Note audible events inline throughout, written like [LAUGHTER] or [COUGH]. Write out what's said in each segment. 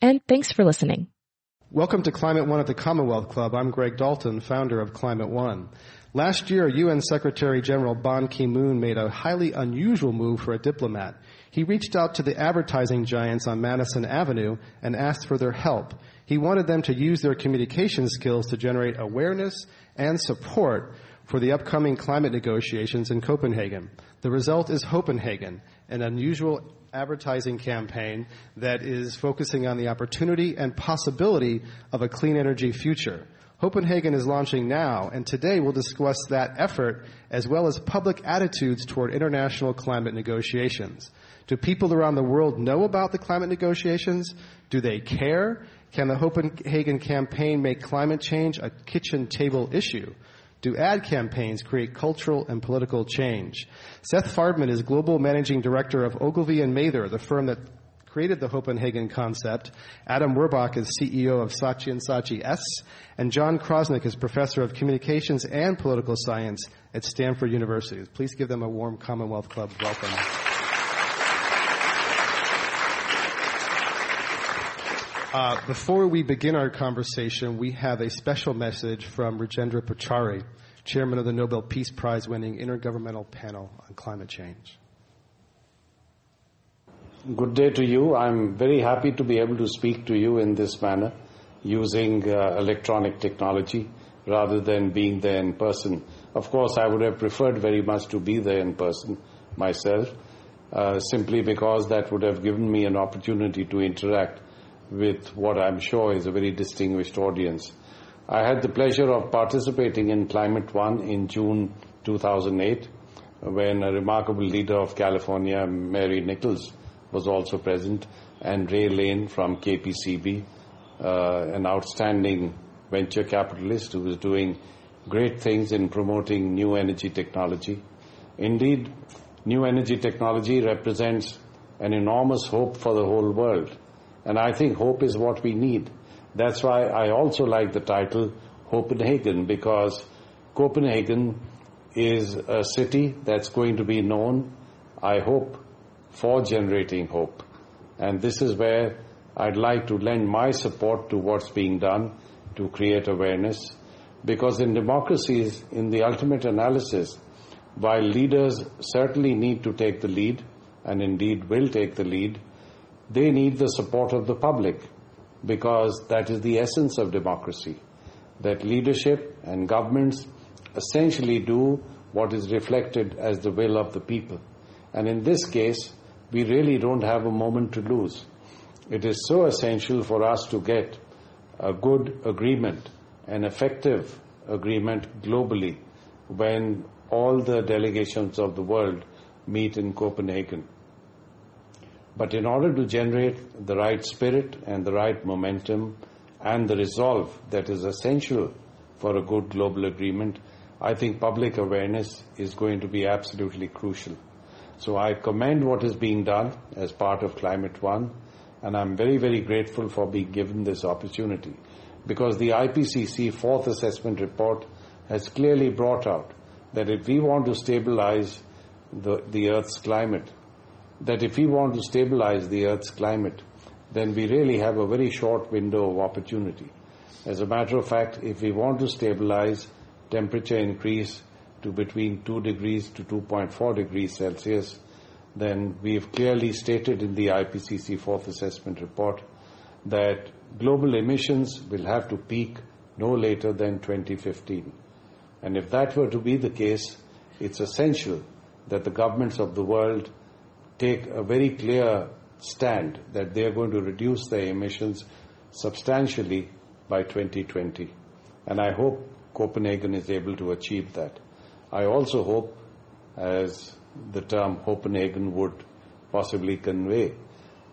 and thanks for listening. Welcome to Climate One at the Commonwealth Club. I'm Greg Dalton, founder of Climate One. Last year, UN Secretary General Ban Ki-moon made a highly unusual move for a diplomat. He reached out to the advertising giants on Madison Avenue and asked for their help. He wanted them to use their communication skills to generate awareness and support for the upcoming climate negotiations in Copenhagen. The result is Hopenhagen, an unusual advertising campaign that is focusing on the opportunity and possibility of a clean energy future. Hopenhagen is launching now, and today we'll discuss that effort as well as public attitudes toward international climate negotiations. Do people around the world know about the climate negotiations? Do they care? Can the Hopenhagen campaign make climate change a kitchen table issue? Do ad campaigns create cultural and political change? Seth Farbman is Global Managing Director of Ogilvy and Mather, the firm that created the Hopenhagen concept. Adam Werbach is CEO of Saatchi & Saatchi S. And John Krosnick is Professor of Communications and Political Science at Stanford University. Please give them a warm Commonwealth Club welcome. Uh, before we begin our conversation, we have a special message from Rajendra Pachauri, chairman of the Nobel Peace Prize winning Intergovernmental Panel on Climate Change. Good day to you. I'm very happy to be able to speak to you in this manner using uh, electronic technology rather than being there in person. Of course, I would have preferred very much to be there in person myself, uh, simply because that would have given me an opportunity to interact with what I'm sure is a very distinguished audience. I had the pleasure of participating in Climate One in June 2008 when a remarkable leader of California, Mary Nichols, was also present and Ray Lane from KPCB, uh, an outstanding venture capitalist who was doing great things in promoting new energy technology. Indeed, new energy technology represents an enormous hope for the whole world. And I think hope is what we need. That's why I also like the title Hopenhagen because Copenhagen is a city that's going to be known, I hope, for generating hope. And this is where I'd like to lend my support to what's being done to create awareness. Because in democracies, in the ultimate analysis, while leaders certainly need to take the lead, and indeed will take the lead, they need the support of the public because that is the essence of democracy. That leadership and governments essentially do what is reflected as the will of the people. And in this case, we really don't have a moment to lose. It is so essential for us to get a good agreement, an effective agreement globally when all the delegations of the world meet in Copenhagen. But in order to generate the right spirit and the right momentum and the resolve that is essential for a good global agreement, I think public awareness is going to be absolutely crucial. So I commend what is being done as part of Climate One, and I'm very, very grateful for being given this opportunity because the IPCC fourth assessment report has clearly brought out that if we want to stabilize the, the Earth's climate, that if we want to stabilize the Earth's climate, then we really have a very short window of opportunity. As a matter of fact, if we want to stabilize temperature increase to between 2 degrees to 2.4 degrees Celsius, then we have clearly stated in the IPCC fourth assessment report that global emissions will have to peak no later than 2015. And if that were to be the case, it's essential that the governments of the world take a very clear stand that they are going to reduce their emissions substantially by 2020. And I hope Copenhagen is able to achieve that. I also hope, as the term Hopenhagen would possibly convey,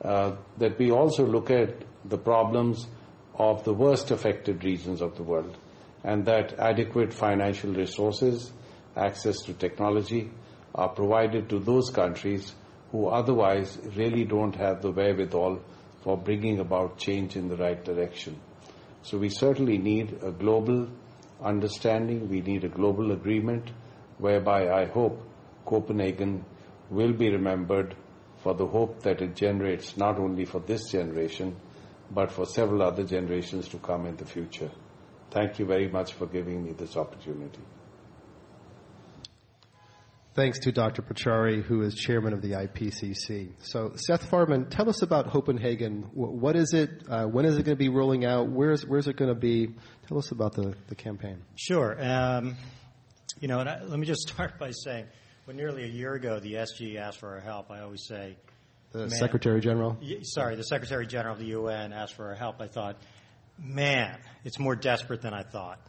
uh, that we also look at the problems of the worst affected regions of the world and that adequate financial resources, access to technology are provided to those countries who otherwise really don't have the wherewithal for bringing about change in the right direction. So we certainly need a global understanding, we need a global agreement whereby I hope Copenhagen will be remembered for the hope that it generates not only for this generation, but for several other generations to come in the future. Thank you very much for giving me this opportunity. Thanks to Dr. Pachauri, who is chairman of the IPCC. So, Seth Farbman, tell us about Hopenhagen. What is it? Uh, when is it going to be rolling out? Where's where's it going to be? Tell us about the, the campaign. Sure. Um, you know, I, let me just [LAUGHS] start by saying, when nearly a year ago the SG asked for our help, I always say, the man, Secretary General. Sorry, the Secretary General of the UN asked for our help. I thought, man, it's more desperate than I thought.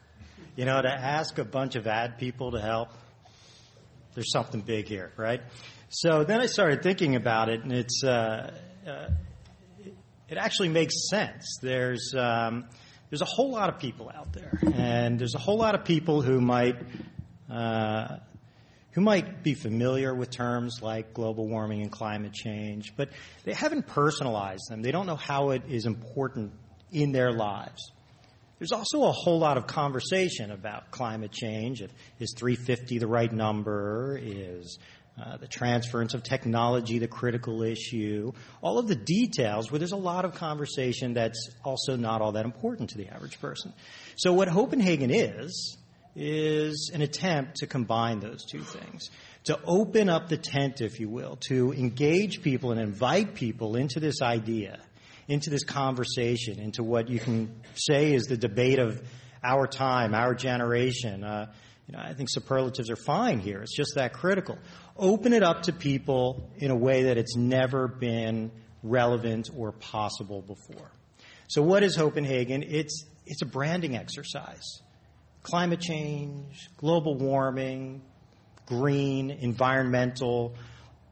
You know, to ask a bunch of ad people to help, there's something big here, right? So then I started thinking about it, and it's uh, uh, it actually makes sense. There's um, there's a whole lot of people out there, and there's a whole lot of people who might uh, who might be familiar with terms like global warming and climate change, but they haven't personalized them. They don't know how it is important in their lives. There's also a whole lot of conversation about climate change. Is 350 the right number? Is uh, the transference of technology the critical issue? All of the details where there's a lot of conversation that's also not all that important to the average person. So what Hopenhagen is, is an attempt to combine those two things. To open up the tent, if you will, to engage people and invite people into this idea into this conversation, into what you can say is the debate of our time, our generation. Uh, you know, I think superlatives are fine here. It's just that critical. Open it up to people in a way that it's never been relevant or possible before. So, what is Hopenhagen? It's it's a branding exercise. Climate change, global warming, green, environmental,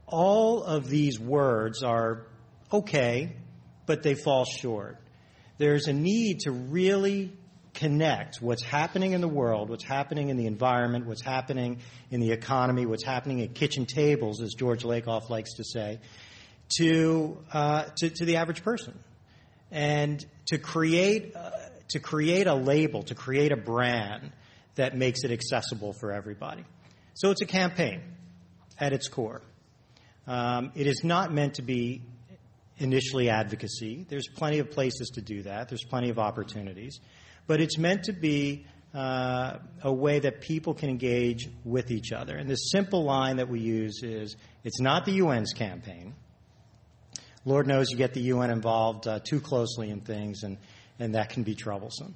all of these words are okay, but they fall short. There's a need to really connect what's happening in the world, what's happening in the environment, what's happening in the economy, what's happening at kitchen tables, as George Lakoff likes to say, to, uh, to, to, the average person. And to create, uh, to create a label, to create a brand that makes it accessible for everybody. So it's a campaign at its core. Um, it is not meant to be initially advocacy. There's plenty of places to do that. There's plenty of opportunities. But it's meant to be uh, a way that people can engage with each other. And the simple line that we use is it's not the UN's campaign. Lord knows you get the UN involved uh, too closely in things, and, and that can be troublesome.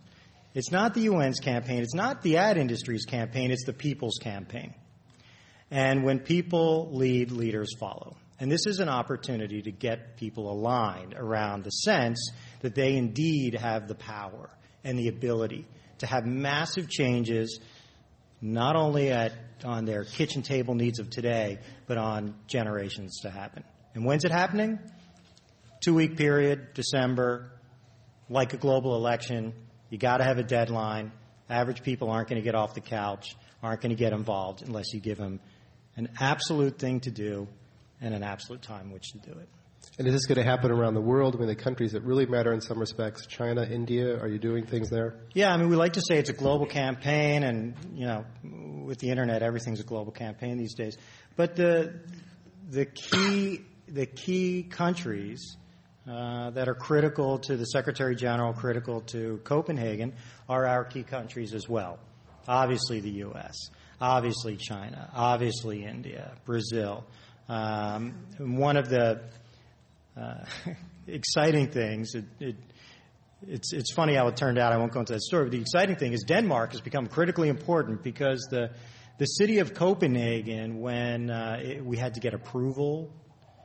It's not the UN's campaign. It's not the ad industry's campaign. It's the people's campaign. And when people lead, leaders follow. And this is an opportunity to get people aligned around the sense that they indeed have the power and the ability to have massive changes, not only at, on their kitchen table needs of today, but on generations to happen. And when's it happening? Two week period, December, like a global election. You got to have a deadline. Average people aren't going to get off the couch, aren't going to get involved unless you give them an absolute thing to do and an absolute time in which to do it. And is this going to happen around the world? I mean, the countries that really matter in some respects, China, India, are you doing things there? Yeah, I mean, we like to say it's a global campaign, and, you know, with the internet, everything's a global campaign these days. But the, the, key, the key countries uh, that are critical to the Secretary General, critical to Copenhagen, are our key countries as well. Obviously, the U.S., obviously, China, obviously, India, Brazil. Um, one of the uh, [LAUGHS] exciting things, it, it, it's, it's funny how it turned out. I won't go into that story. But the exciting thing is Denmark has become critically important because the, the city of Copenhagen, when uh, it, we had to get approval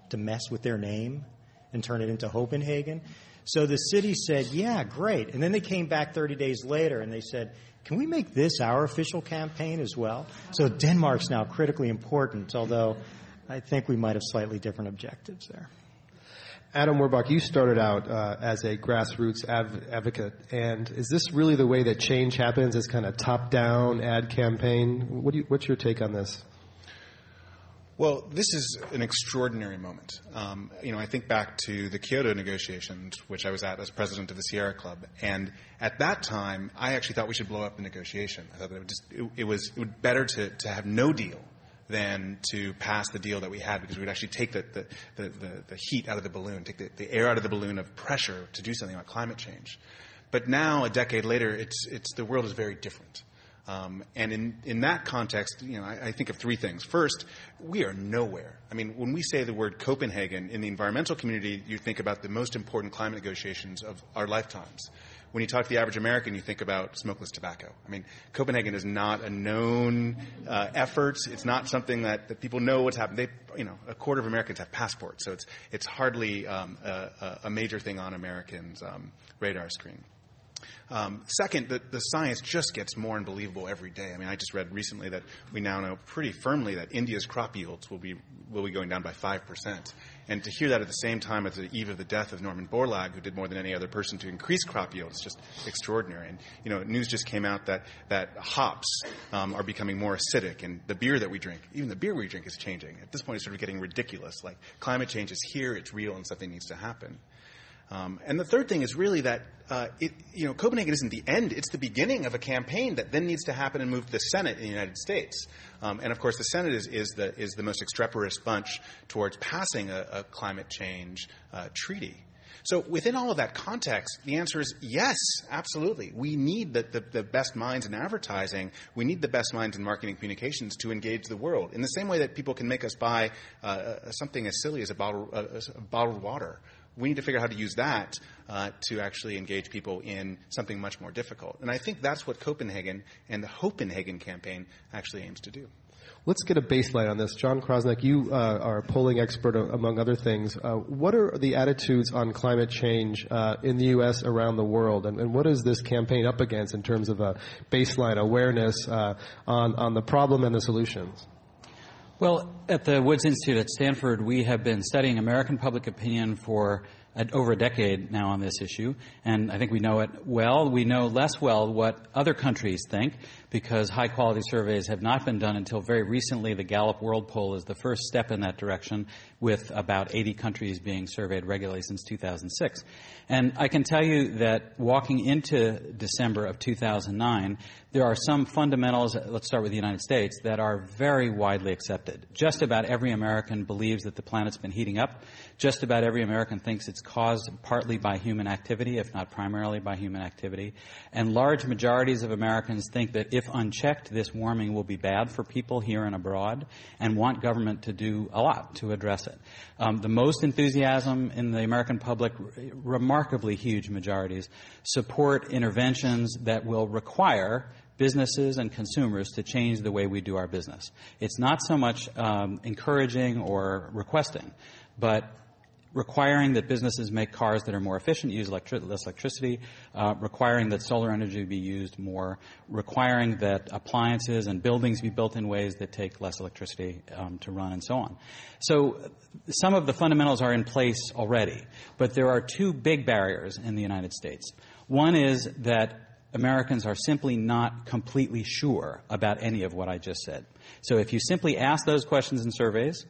to mess with their name and turn it into Hopenhagen, so the city said, yeah, great. And then they came back 30 days later and they said, can we make this our official campaign as well? So Denmark's now critically important, although I think we might have slightly different objectives there. Adam Werbach, you started out uh, as a grassroots av- advocate, and is this really the way that change happens? This kind of top-down ad campaign. What you, what's your take on this? Well, this is an extraordinary moment. Um, you know, I think back to the Kyoto negotiations, which I was at as president of the Sierra Club, and at that time, I actually thought we should blow up the negotiation. I thought that it, just, it, it was it would better to, to have no deal than to pass the deal that we had because we would actually take the, the, the, the, the heat out of the balloon, take the, the air out of the balloon of pressure to do something about climate change. But now, a decade later, it's, it's, the world is very different. Um, and in, in that context, you know, I, I, think of three things. First, we are nowhere. I mean, when we say the word Copenhagen in the environmental community, you think about the most important climate negotiations of our lifetimes. When you talk to the average American, you think about smokeless tobacco. I mean, Copenhagen is not a known uh, effort. It's not something that, that people know what's happened. They, you know, a quarter of Americans have passports, so it's it's hardly um, a, a, major thing on Americans' um, radar screen. Um, second, the, the science just gets more unbelievable every day. I mean, I just read recently that we now know pretty firmly that India's crop yields will be will be going down by five percent. And to hear that at the same time at the eve of the death of Norman Borlaug, who did more than any other person to increase crop yield, is just extraordinary. And you know, news just came out that that hops um, are becoming more acidic, and the beer that we drink, even the beer we drink, is changing. At this point, it's sort of getting ridiculous. Like climate change is here, it's real, and something needs to happen. Um, and the third thing is really that uh, it, you know, Copenhagen isn't the end; it's the beginning of a campaign that then needs to happen and move to the Senate in the United States. Um, and of course, the Senate is, is, the is the most extreporous bunch towards passing a, a climate change uh, treaty. So within all of that context, the answer is yes, absolutely. We need the, the, the, best minds in advertising. We need the best minds in marketing communications to engage the world. In the same way that people can make us buy uh, something as silly as a bottle, uh, bottled water we need to figure out how to use that uh, to actually engage people in something much more difficult. And I think that's what Copenhagen and the Copenhagen campaign actually aims to do. Let's get a baseline on this. John Krosnick, you uh, are a polling expert among other things. Uh, what are the attitudes on climate change uh, in the U.S. around the world, and, and, what is this campaign up against in terms of a baseline awareness uh, on on the problem and the solutions? Well, at the Woods Institute at Stanford, we have been studying American public opinion for uh, over a decade now on this issue, and I think we know it well. We know less well what other countries think because high quality surveys have not been done until very recently. The Gallup World Poll is the first step in that direction, with about 80 countries being surveyed regularly since 2006. And I can tell you that walking into December of 2009, there are some fundamentals, let's start with the United States, that are very widely accepted. Just about every American believes that the planet's been heating up. Just about every American thinks it's caused partly by human activity, if not primarily by human activity. And large majorities of Americans think that if unchecked, this warming will be bad for people here and abroad and want government to do a lot to address it. Um, the most enthusiasm in the American public, remarkably huge majorities, support interventions that will require businesses and consumers to change the way we do our business. It's not so much um, encouraging or requesting, but requiring that businesses make cars that are more efficient, use electri- less electricity, uh, requiring that solar energy be used more, requiring that appliances and buildings be built in ways that take less electricity um, to run, and so on. So some of the fundamentals are in place already, but there are two big barriers in the United States. One is that Americans are simply not completely sure about any of what I just said. So if you simply ask those questions in surveys,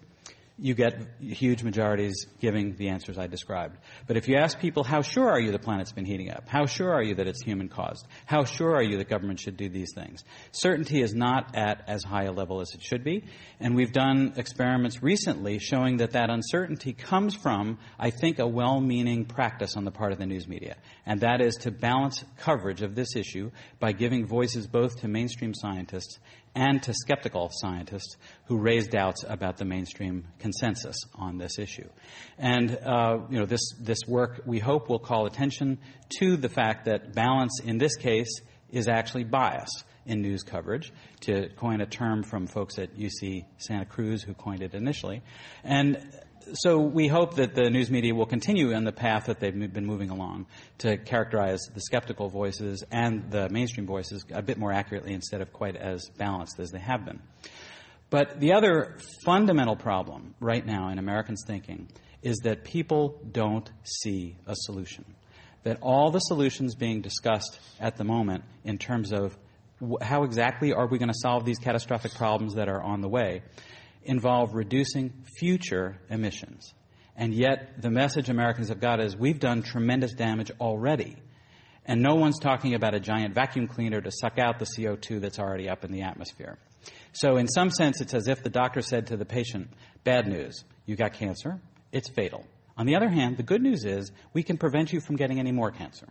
you get huge majorities giving the answers I described. But if you ask people, how sure are you the planet's been heating up? How sure are you that it's human caused? How sure are you that government should do these things? Certainty is not at as high a level as it should be. And we've done experiments recently showing that that uncertainty comes from, I think, a well-meaning practice on the part of the news media. And that is to balance coverage of this issue by giving voices both to mainstream scientists and to skeptical scientists who raise doubts about the mainstream consensus on this issue. And uh, you know, this this work we hope will call attention to the fact that balance in this case is actually bias in news coverage, to coin a term from folks at UC Santa Cruz who coined it initially. And so we hope that the news media will continue on the path that they've been moving along to characterize the skeptical voices and the mainstream voices a bit more accurately instead of quite as balanced as they have been. But the other fundamental problem right now in Americans' thinking is that people don't see a solution. That all the solutions being discussed at the moment in terms of how exactly are we going to solve these catastrophic problems that are on the way involve reducing future emissions. And yet, the message Americans have got is we've done tremendous damage already. And no one's talking about a giant vacuum cleaner to suck out the CO2 that's already up in the atmosphere. So, in some sense, it's as if the doctor said to the patient, Bad news, you got cancer, it's fatal. On the other hand, the good news is we can prevent you from getting any more cancer.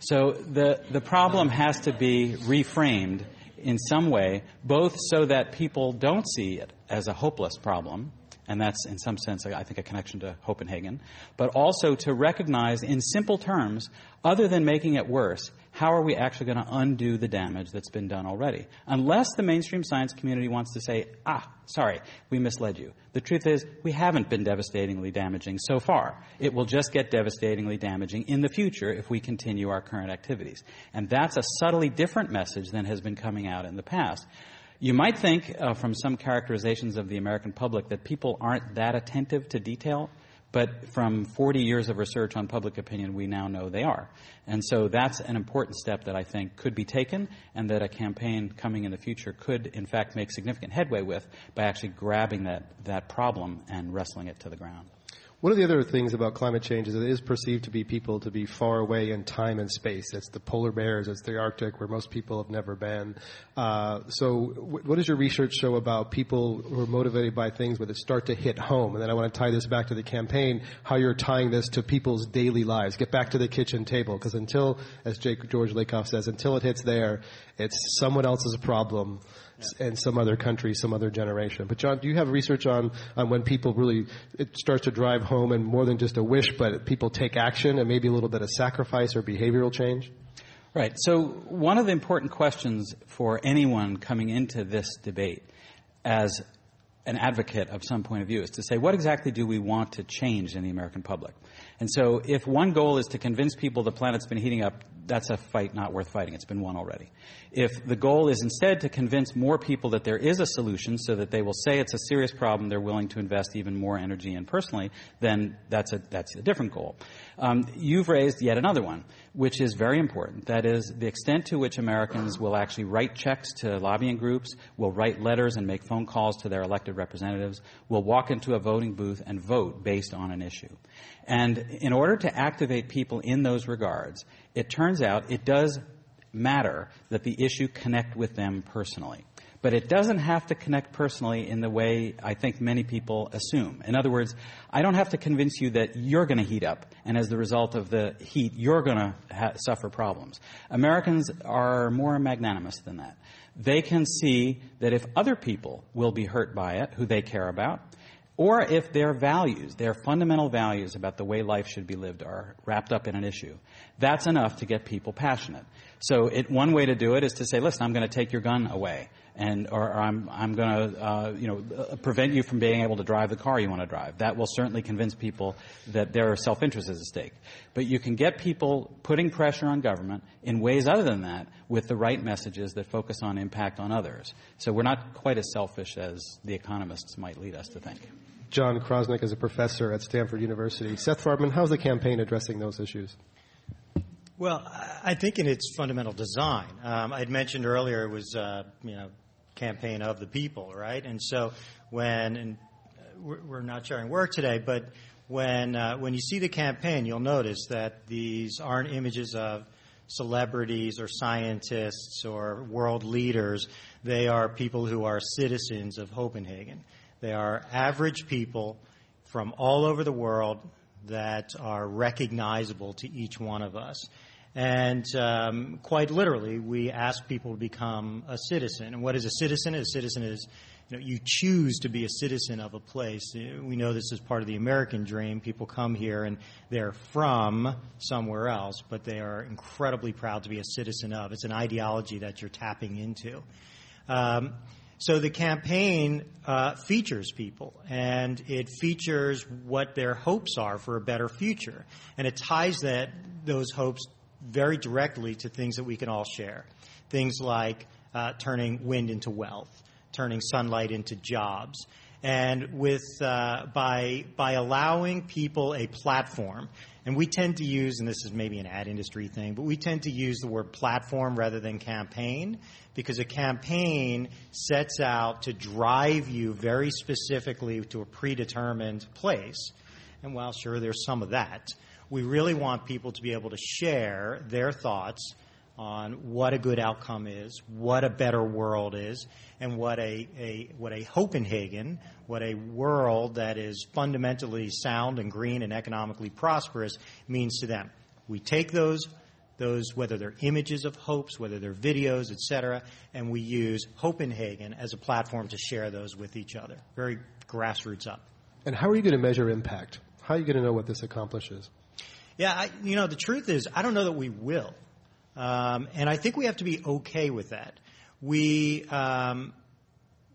So, the, the problem has to be reframed in some way, both so that people don't see it as a hopeless problem, and that's in some sense, I think, a connection to Copenhagen, but also to recognize in simple terms, other than making it worse, how are we actually going to undo the damage that's been done already? Unless the mainstream science community wants to say, ah, sorry, we misled you. The truth is, we haven't been devastatingly damaging so far. It will just get devastatingly damaging in the future if we continue our current activities. And that's a subtly different message than has been coming out in the past. You might think uh, from some characterizations of the American public that people aren't that attentive to detail. But from 40 years of research on public opinion, we now know they are. And so that's an important step that I think could be taken and that a campaign coming in the future could, in fact, make significant headway with by actually grabbing that, that problem and wrestling it to the ground. One of the other things about climate change is it is perceived to be people to be far away in time and space. It's the polar bears, it's the Arctic, where most people have never been. Uh, so, w- what does your research show about people who are motivated by things that start to hit home? And then I want to tie this back to the campaign, how you're tying this to people's daily lives. Get back to the kitchen table, because until, as Jake, George Lakoff says, until it hits there, it's someone else's problem and some other country, some other generation. But John, do you have research on, on when people really, it starts to drive home and more than just a wish, but people take action and maybe a little bit of sacrifice or behavioral change? Right. So one of the important questions for anyone coming into this debate as an advocate of some point of view is to say, what exactly do we want to change in the American public? And so if one goal is to convince people the planet's been heating up that's a fight not worth fighting. It's been won already. If the goal is instead to convince more people that there is a solution so that they will say it's a serious problem, they're willing to invest even more energy in personally, then that's a, that's a different goal. Um, you've raised yet another one, which is very important. That is the extent to which Americans will actually write checks to lobbying groups, will write letters and make phone calls to their elected representatives, will walk into a voting booth and vote based on an issue. And in order to activate people in those regards, it turns out it does matter that the issue connect with them personally. But it doesn't have to connect personally in the way I think many people assume. In other words, I don't have to convince you that you're going to heat up, and as the result of the heat, you're going to ha- suffer problems. Americans are more magnanimous than that. They can see that if other people will be hurt by it, who they care about, or if their values, their fundamental values about the way life should be lived are wrapped up in an issue, that's enough to get people passionate. So it, one way to do it is to say, listen, I'm going to take your gun away. And, or, or I'm, I'm going to, uh, you know, uh, prevent you from being able to drive the car you want to drive. That will certainly convince people that their self-interest is at stake. But you can get people putting pressure on government in ways other than that with the right messages that focus on impact on others. So we're not quite as selfish as the economists might lead us to think. John Krosnick is a professor at Stanford University. Seth Farbman, how's the campaign addressing those issues? Well, I think in its fundamental design, um, I'd mentioned earlier it was, uh, you know, campaign of the people, right? And so when, and we're not sharing work today, but when uh, when you see the campaign, you'll notice that these aren't images of celebrities or scientists or world leaders. They are people who are citizens of Hopenhagen. They are average people from all over the world that are recognizable to each one of us. And um, quite literally, we ask people to become a citizen. And what is a citizen? A citizen is you, know, you choose to be a citizen of a place. We know this is part of the American dream. People come here and they're from somewhere else, but they are incredibly proud to be a citizen of. It's an ideology that you're tapping into. Um, so the campaign uh, features people, and it features what their hopes are for a better future, and it ties that those hopes very directly to things that we can all share. Things like uh, turning wind into wealth, turning sunlight into jobs. And with, uh, by, by allowing people a platform, and we tend to use, and this is maybe an ad industry thing, but we tend to use the word platform rather than campaign because a campaign sets out to drive you very specifically to a predetermined place. And while sure there's some of that, we really want people to be able to share their thoughts on what a good outcome is, what a better world is, and what a, a what a Hopenhagen, what a world that is fundamentally sound and green and economically prosperous means to them. We take those those whether they're images of hopes, whether they're videos, etc., and we use Hopenhagen as a platform to share those with each other. Very grassroots up. And how are you going to measure impact? How are you going to know what this accomplishes? Yeah, I, you know, the truth is, I don't know that we will. Um, and I think we have to be okay with that. We, um,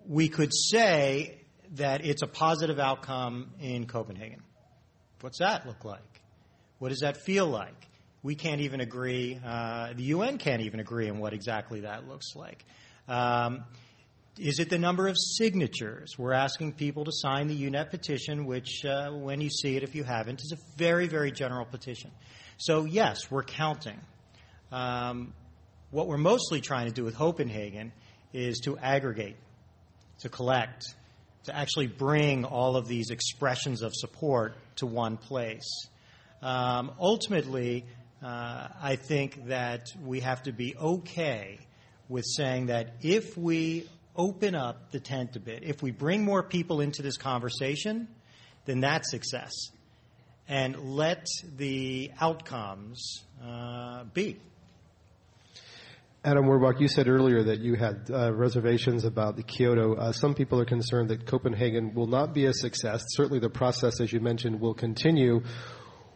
we could say that it's a positive outcome in Copenhagen. What's that look like? What does that feel like? We can't even agree, uh, the UN can't even agree on what exactly that looks like. Um, is it the number of signatures? We're asking people to sign the UNEP petition, which, uh, when you see it, if you haven't, is a very, very general petition. So, yes, we're counting. Um, what we're mostly trying to do with Hopenhagen is to aggregate, to collect, to actually bring all of these expressions of support to one place. Um, ultimately, uh, I think that we have to be okay with saying that if we open up the tent a bit, if we bring more people into this conversation, then that's success. And let the outcomes uh, be. Adam Werbach, you said earlier that you had uh, reservations about the Kyoto. Uh, some people are concerned that Copenhagen will not be a success. Certainly, the process, as you mentioned, will continue.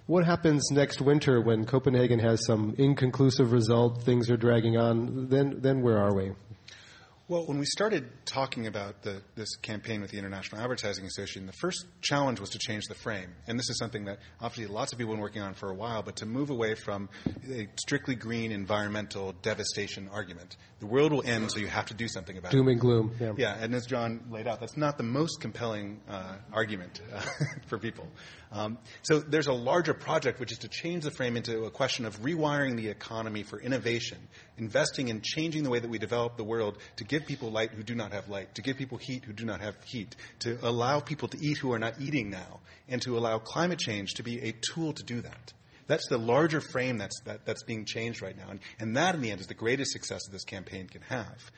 What happens next winter when Copenhagen has some inconclusive result, things are dragging on? Then, then where are we? Well, when we started talking about the, this campaign with the International Advertising Association, the first challenge was to change the frame. And this is something that obviously lots of people have been working on for a while, but to move away from a strictly green environmental devastation argument. The world will end, so you have to do something about Doom it. and gloom. Yeah. yeah, and as John laid out, that's not the most compelling uh, argument uh, [LAUGHS] for people. Um, so there's a larger project, which is to change the frame into a question of rewiring the economy for innovation, investing in changing the way that we develop the world to give people light who do not have light, to give people heat who do not have heat, to allow people to eat who are not eating now, and to allow climate change to be a tool to do that. That's the larger frame that's, that, that's being changed right now. And, and that, in the end, is the greatest success that this campaign can have.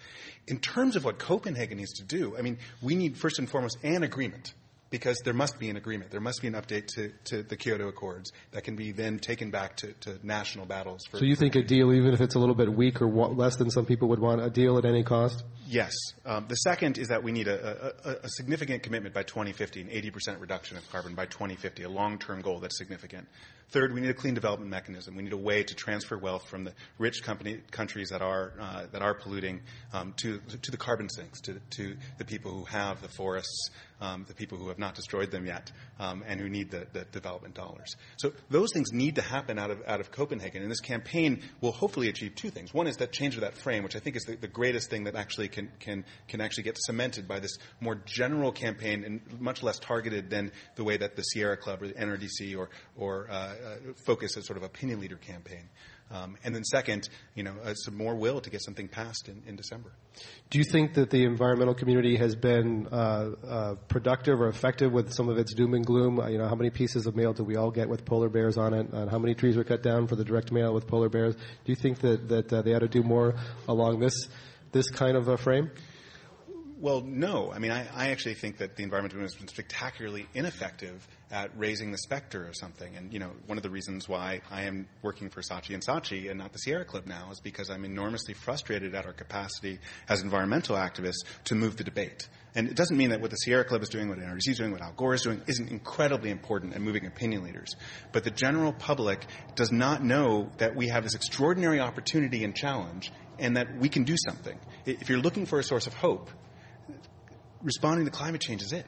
In terms of what Copenhagen needs to do, I mean, we need, first and foremost, an agreement because there must be an agreement. There must be an update to, to the Kyoto Accords that can be then taken back to, to national battles. For, so you think a deal, even if it's a little bit weak or wa- less than some people would want, a deal at any cost? Yes. Um, the second is that we need a, a, a, significant commitment by 2050, an 80% reduction of carbon by 2050, a long-term goal that's significant. Third, we need a clean development mechanism. We need a way to transfer wealth from the rich company, countries that are uh, that are polluting um, to to the carbon sinks, to to the people who have the forests, um, the people who have not destroyed them yet, um, and who need the, the, development dollars. So those things need to happen out of out of Copenhagen, and this campaign will hopefully achieve two things. One is that change of that frame, which I think is the, the greatest thing that actually can can can actually get cemented by this more general campaign and much less targeted than the way that the Sierra Club or the NRDC or or uh, uh, focus as sort of opinion leader campaign. Um, and then second, you know, uh, some more will to get something passed in, in, December. Do you think that the environmental community has been uh, uh, productive or effective with some of its doom and gloom? Uh, you know, how many pieces of mail do we all get with polar bears on it? And how many trees were cut down for the direct mail with polar bears? Do you think that, that they ought to do more along this this kind of a frame? Well, no. I mean, I, I, actually think that the environmental movement has been spectacularly ineffective at raising the specter of something. And, you know, one of the reasons why I am working for Saatchi and Saatchi and not the Sierra Club now is because I'm enormously frustrated at our capacity as environmental activists to move the debate. And it doesn't mean that what the Sierra Club is doing, what NRDC is doing, what Al Gore is doing isn't incredibly important and moving opinion leaders. But the general public does not know that we have this extraordinary opportunity and challenge and that we can do something. If you're looking for a source of hope, responding to climate change is it.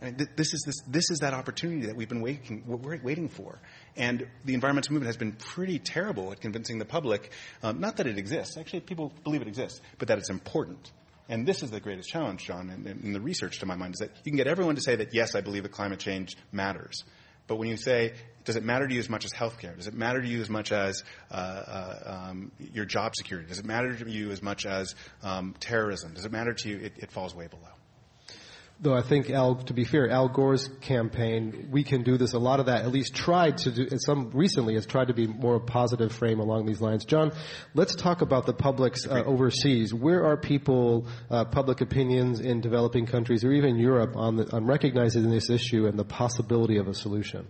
I mean, this is this, this is that opportunity that we've been waiting we're waiting for, and the environmental movement has been pretty terrible at convincing the public, um, not that it exists. Actually, people believe it exists, but that it's important. And this is the greatest challenge, John, in, in the research, to my mind, is that you can get everyone to say that yes, I believe that climate change matters, but when you say, does it matter to you as much as healthcare? Does it matter to you as much as uh, uh, um, your job security? Does it matter to you as much as um, terrorism? Does it matter to you? It, it falls way below. Though I think Al, to be fair, Al Gore's campaign, we can do this. A lot of that, at least tried to do, some recently has tried to be more a positive frame along these lines. John, let's talk about the publics uh, overseas. Where are people, uh, public opinions in developing countries or even Europe on, the, on recognizing this issue and the possibility of a solution?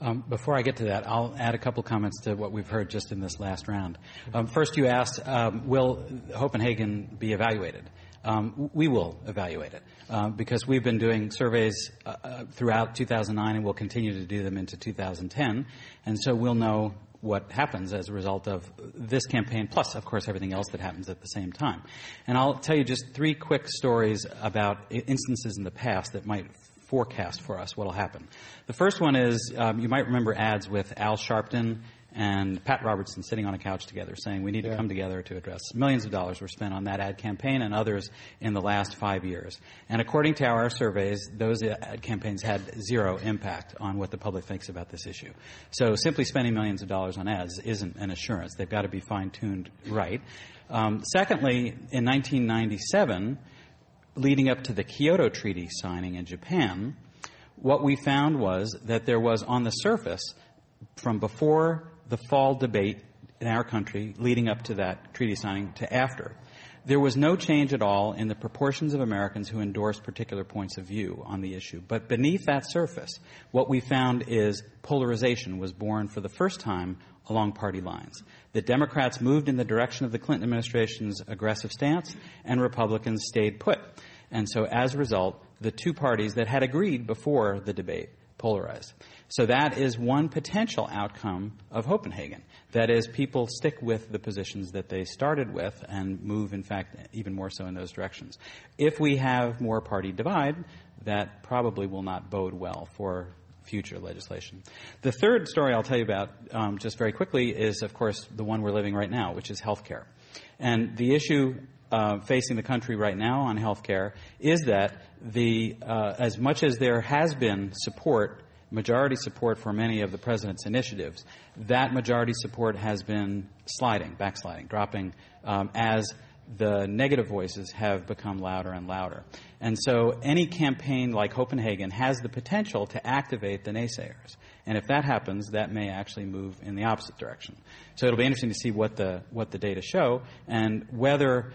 Um, before I get to that, I'll add a couple comments to what we've heard just in this last round. Um, first, you asked, um, will Copenhagen be evaluated? Um, we will evaluate it uh, because we've been doing surveys uh, uh, throughout 2009 and we'll continue to do them into 2010. And so we'll know what happens as a result of this campaign, plus, of course, everything else that happens at the same time. And I'll tell you just three quick stories about instances in the past that might forecast for us what will happen. The first one is um, you might remember ads with Al Sharpton and Pat Robertson sitting on a couch together saying we need yeah. to come together to address millions of dollars were spent on that ad campaign and others in the last five years. And according to our surveys, those ad campaigns had zero impact on what the public thinks about this issue. So simply spending millions of dollars on ads isn't an assurance. They've got to be fine tuned right. Um, secondly, in 1997, leading up to the Kyoto Treaty signing in Japan, what we found was that there was on the surface, from before the fall debate in our country leading up to that treaty signing to after. There was no change at all in the proportions of Americans who endorsed particular points of view on the issue. But beneath that surface, what we found is polarization was born for the first time along party lines. The Democrats moved in the direction of the Clinton administration's aggressive stance, and Republicans stayed put. And so as a result, the two parties that had agreed before the debate polarized. So that is one potential outcome of Copenhagen. That is, people stick with the positions that they started with and move, in fact, even more so in those directions. If we have more party divide, that probably will not bode well for future legislation. The third story I'll tell you about, um, just very quickly, is, of course, the one we're living right now, which is healthcare. And the issue uh, facing the country right now on healthcare is that the, uh, as much as there has been support majority support for many of the president's initiatives, that majority support has been sliding, backsliding, dropping um, as the negative voices have become louder and louder. And so any campaign like Hopenhagen has the potential to activate the naysayers. And if that happens, that may actually move in the opposite direction. So it'll be interesting to see what the, what the data show and whether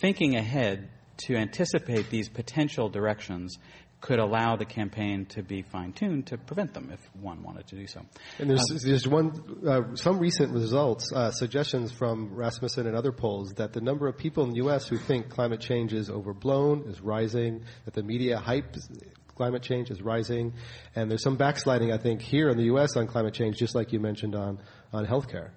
thinking ahead to anticipate these potential directions could allow the campaign to be fine-tuned to prevent them if one wanted to do so. And there's, uh, there's one, uh, some recent results, uh, suggestions from Rasmussen and other polls that the number of people in the U.S. who think climate change is overblown is rising, that the media hype climate change is rising, and there's some backsliding, I think, here in the U.S. on climate change, just like you mentioned on, on healthcare.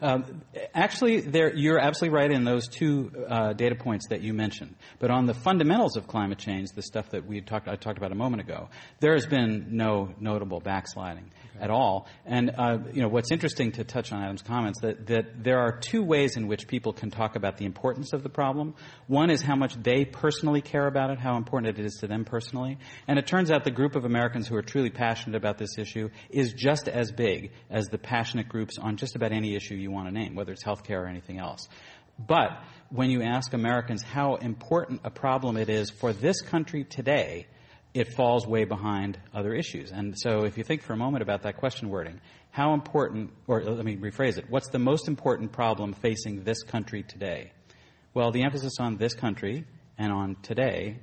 Um, actually, you're absolutely right in those two uh, data points that you mentioned. But on the fundamentals of climate change, the stuff that we talked, I talked about a moment ago, there has been no notable backsliding okay. at all. And uh, you know what's interesting to touch on Adam's comments that that there are two ways in which people can talk about the importance of the problem. One is how much they personally care about it, how important it is to them personally. And it turns out the group of Americans who are truly passionate about this issue is just as big as the passionate groups on just about any issue you want to name, whether it's healthcare or anything else. But when you ask Americans how important a problem it is for this country today, it falls way behind other issues. And so if you think for a moment about that question wording, how important, or let me rephrase it, what's the most important problem facing this country today? Well, the emphasis on this country and on today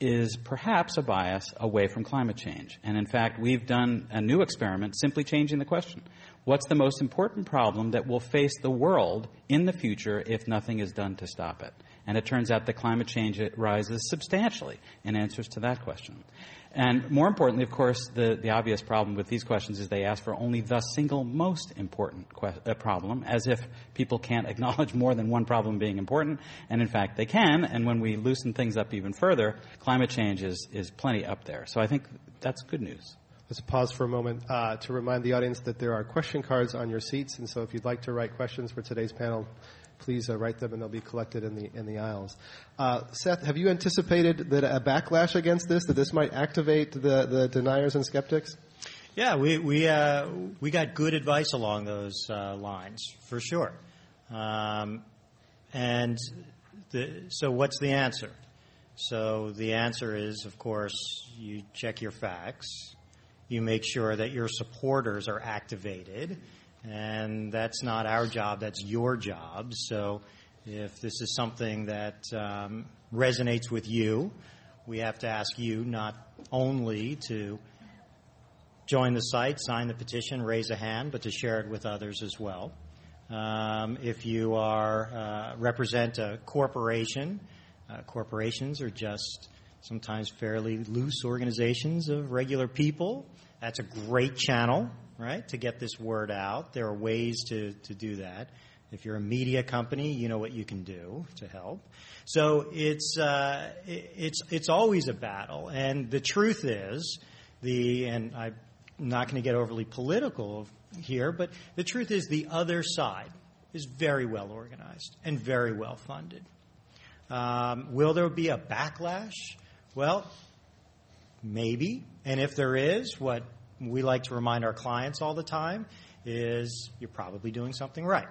is perhaps a bias away from climate change. And in fact, we've done a new experiment simply changing the question. What's the most important problem that will face the world in the future if nothing is done to stop it? And it turns out that climate change rises substantially in answers to that question. And more importantly, of course, the, the obvious problem with these questions is they ask for only the single most important que- uh, problem, as if people can't [LAUGHS] acknowledge more than one problem being important. And in fact, they can. And when we loosen things up even further, climate change is, is plenty up there. So I think that's good news. Let's pause for a moment uh, to remind the audience that there are question cards on your seats. And so if you'd like to write questions for today's panel, please uh, write them and they'll be collected in the in the aisles. Uh, Seth, have you anticipated that a backlash against this, that this might activate the, the deniers and skeptics? Yeah, we we uh, we got good advice along those uh, lines for sure. Um, and the, so, what's the answer? So the answer is, of course, you check your facts. You make sure that your supporters are activated and that's not our job, that's your job. So if this is something that um, resonates with you, we have to ask you not only to join the site, sign the petition, raise a hand, but to share it with others as well. Um, if you are uh, represent a corporation, uh, corporations are just sometimes fairly loose organizations of regular people. That's a great channel right, to get this word out. There are ways to, to do that. If you're a media company, you know what you can do to help. So it's uh, it's it's always a battle, and the truth is, the and I'm not going to get overly political here, but the truth is, the other side is very well organized and very well funded. Um, will there be a backlash? Well, maybe, and if there is, what we like to remind our clients all the time is you're probably doing something right.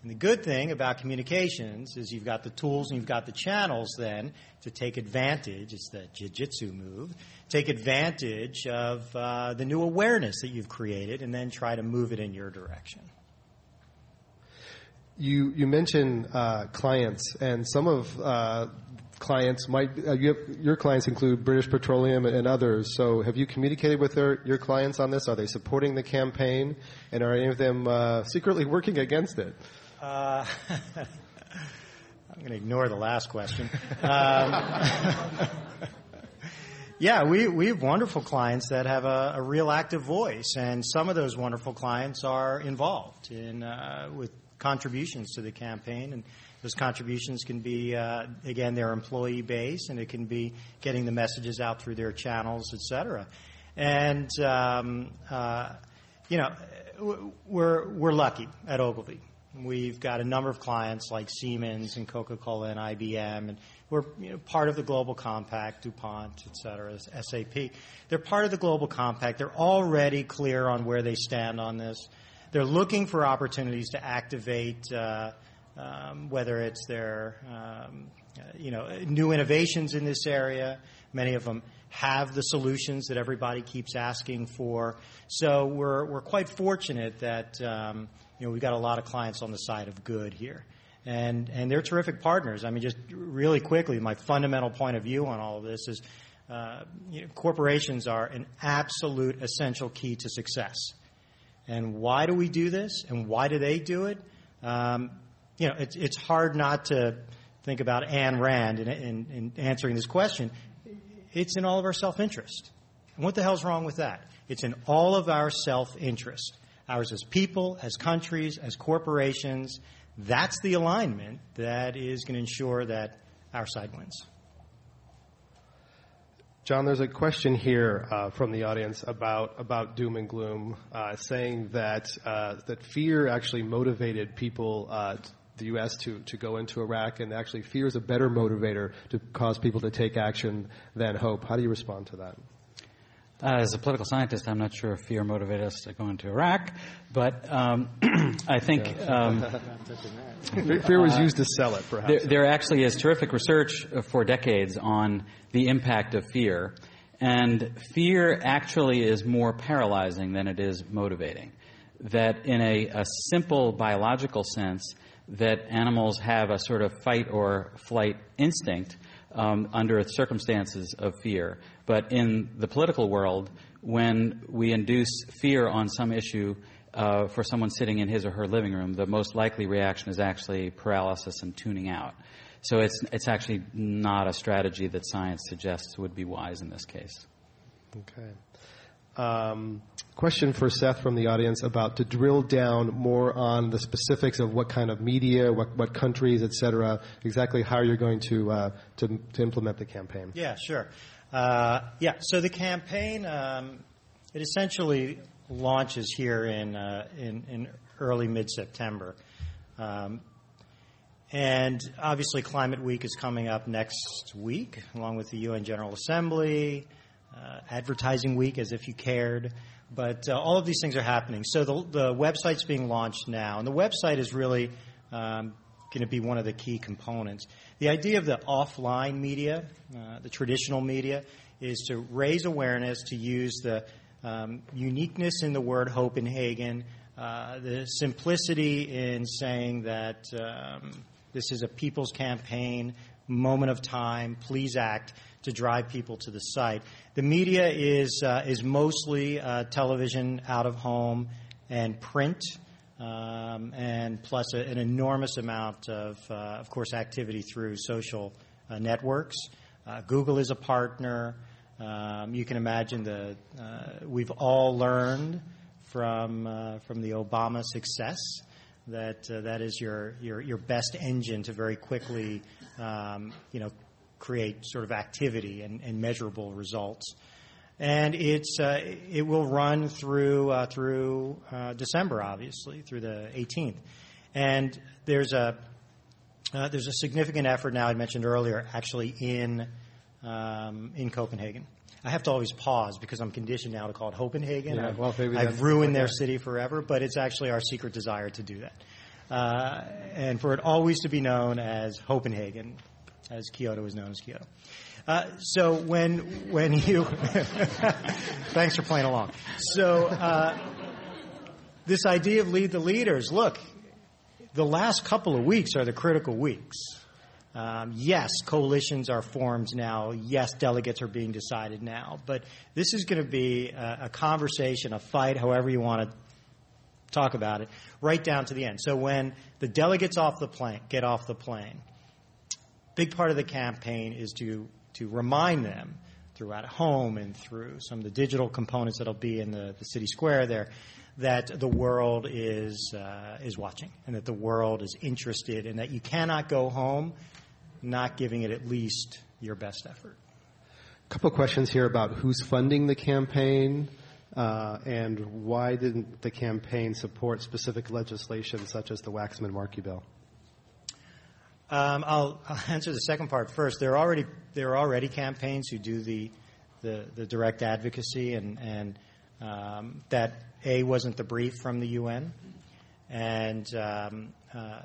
And the good thing about communications is you've got the tools and you've got the channels then to take advantage, it's the jiu-jitsu move, take advantage of uh, the new awareness that you've created and then try to move it in your direction. You, you mentioned uh, clients, and some of uh, clients might uh, you have, your clients include British Petroleum and others. So have you communicated with their, your clients on this? Are they supporting the campaign, and are any of them uh, secretly working against it? Uh, [LAUGHS] I'm going to ignore the last question. Um, [LAUGHS] yeah, we, we have wonderful clients that have a, a, real active voice, and some of those wonderful clients are involved in uh, with contributions to the campaign and those contributions can be, uh, again, their employee base, and it can be getting the messages out through their channels, et cetera. And, um, uh, you know, we're, we're lucky at Ogilvy. We've got a number of clients like Siemens and Coca-Cola and IBM, and we're you know, part of the Global Compact, DuPont, et cetera, SAP. They're part of the Global Compact. They're already clear on where they stand on this. They're looking for opportunities to activate uh, um, whether it's their um, you know new innovations in this area. Many of them have the solutions that everybody keeps asking for. So we're we're quite fortunate that um, you know we've got a lot of clients on the side of good here. And, and they're terrific partners. I mean, just really quickly, my fundamental point of view on all of this is uh, you know, corporations are an absolute essential key to success. And why do we do this? And why do they do it? Um, you know, it's, it's hard not to think about Ayn Rand in, in, in answering this question. It's in all of our self interest. And what the hell's wrong with that? It's in all of our self interest. Ours as people, as countries, as corporations. That's the alignment that is going to ensure that our side wins. John, there's a question here uh, from the audience about about doom and gloom, uh, saying that uh, that fear actually motivated people uh, the U.S. to, to go into Iraq, and actually fear is a better motivator to cause people to take action than hope. How do you respond to that? Uh, as a political scientist, I'm not sure if fear motivated us to go into Iraq, but um, [CLEARS THROAT] I think um, fear was used to sell it. Perhaps there, there, actually is terrific research for decades on the impact of fear, and fear actually is more paralyzing than it is motivating. That in a, a simple biological sense, that animals have a sort of fight or flight instinct um, under circumstances of fear. But in the political world, when we induce fear on some issue uh, for someone sitting in his or her living room, the most likely reaction is actually paralysis and tuning out. So it's, it's actually not a strategy that science suggests would be wise in this case. Okay. Um, question for Seth from the audience about to drill down more on the specifics of what kind of media, what, what countries, et cetera, exactly how you're going to, uh, to, to implement the campaign. Yeah, sure. Uh, yeah, so the campaign, um, it essentially launches here in, uh, in, in, early mid-September. Um, and obviously Climate Week is coming up next week, along with the UN General Assembly, advertising week as if you cared. But uh, all of these things are happening. So the, the website's being launched now, and the website is really um, going to be one of the key components. The idea of the offline media, uh, the traditional media, is to raise awareness, to use the um, uniqueness in the word Hopenhagen, uh, the simplicity in saying that um, this is a people's campaign, moment of time, please act to drive people to the site. The media is uh, is mostly uh, television, out of home, and print, um, and plus a, an enormous amount of, uh, of course, activity through social uh, networks. Uh, Google is a partner. Um, you can imagine the uh, we've all learned from from the Obama success that that is your, your your best engine to very quickly um, you know create sort of activity and, and measurable results. And it's, uh, it will run through, uh, through uh, December, obviously, through the 18th. And there's a, uh, there's a significant effort now, I mentioned earlier, actually in, um, in Copenhagen. I have to always pause because I'm conditioned now to call it Hopenhagen. Yeah, well, maybe I've ruined their city forever, but it's actually our secret desire to do that. Uh, and for it always to be known as Hopenhagen, as Kyoto is known as Kyoto. Uh, so when when you [LAUGHS] thanks for playing along. So uh, this idea of lead the leaders. Look, the last couple of weeks are the critical weeks. Um, yes, coalitions are formed now. Yes, delegates are being decided now. But this is going to be a, a conversation, a fight, however you want to talk about it, right down to the end. So when the delegates off the plane get off the plane big part of the campaign is to, to remind them throughout home and through some of the digital components that'll be in the, the city square there that the world is, uh, is watching and that the world is interested and that you cannot go home not giving it at least your best effort. A couple questions here about who's funding the campaign uh, and why didn't the campaign support specific legislation such as the Waxman-Markey bill? Um, I'll, I'll, [LAUGHS] answer the second part first. There are already there are already campaigns who do the the, the direct advocacy, and and um, that a wasn't the brief from the UN, and um, uh,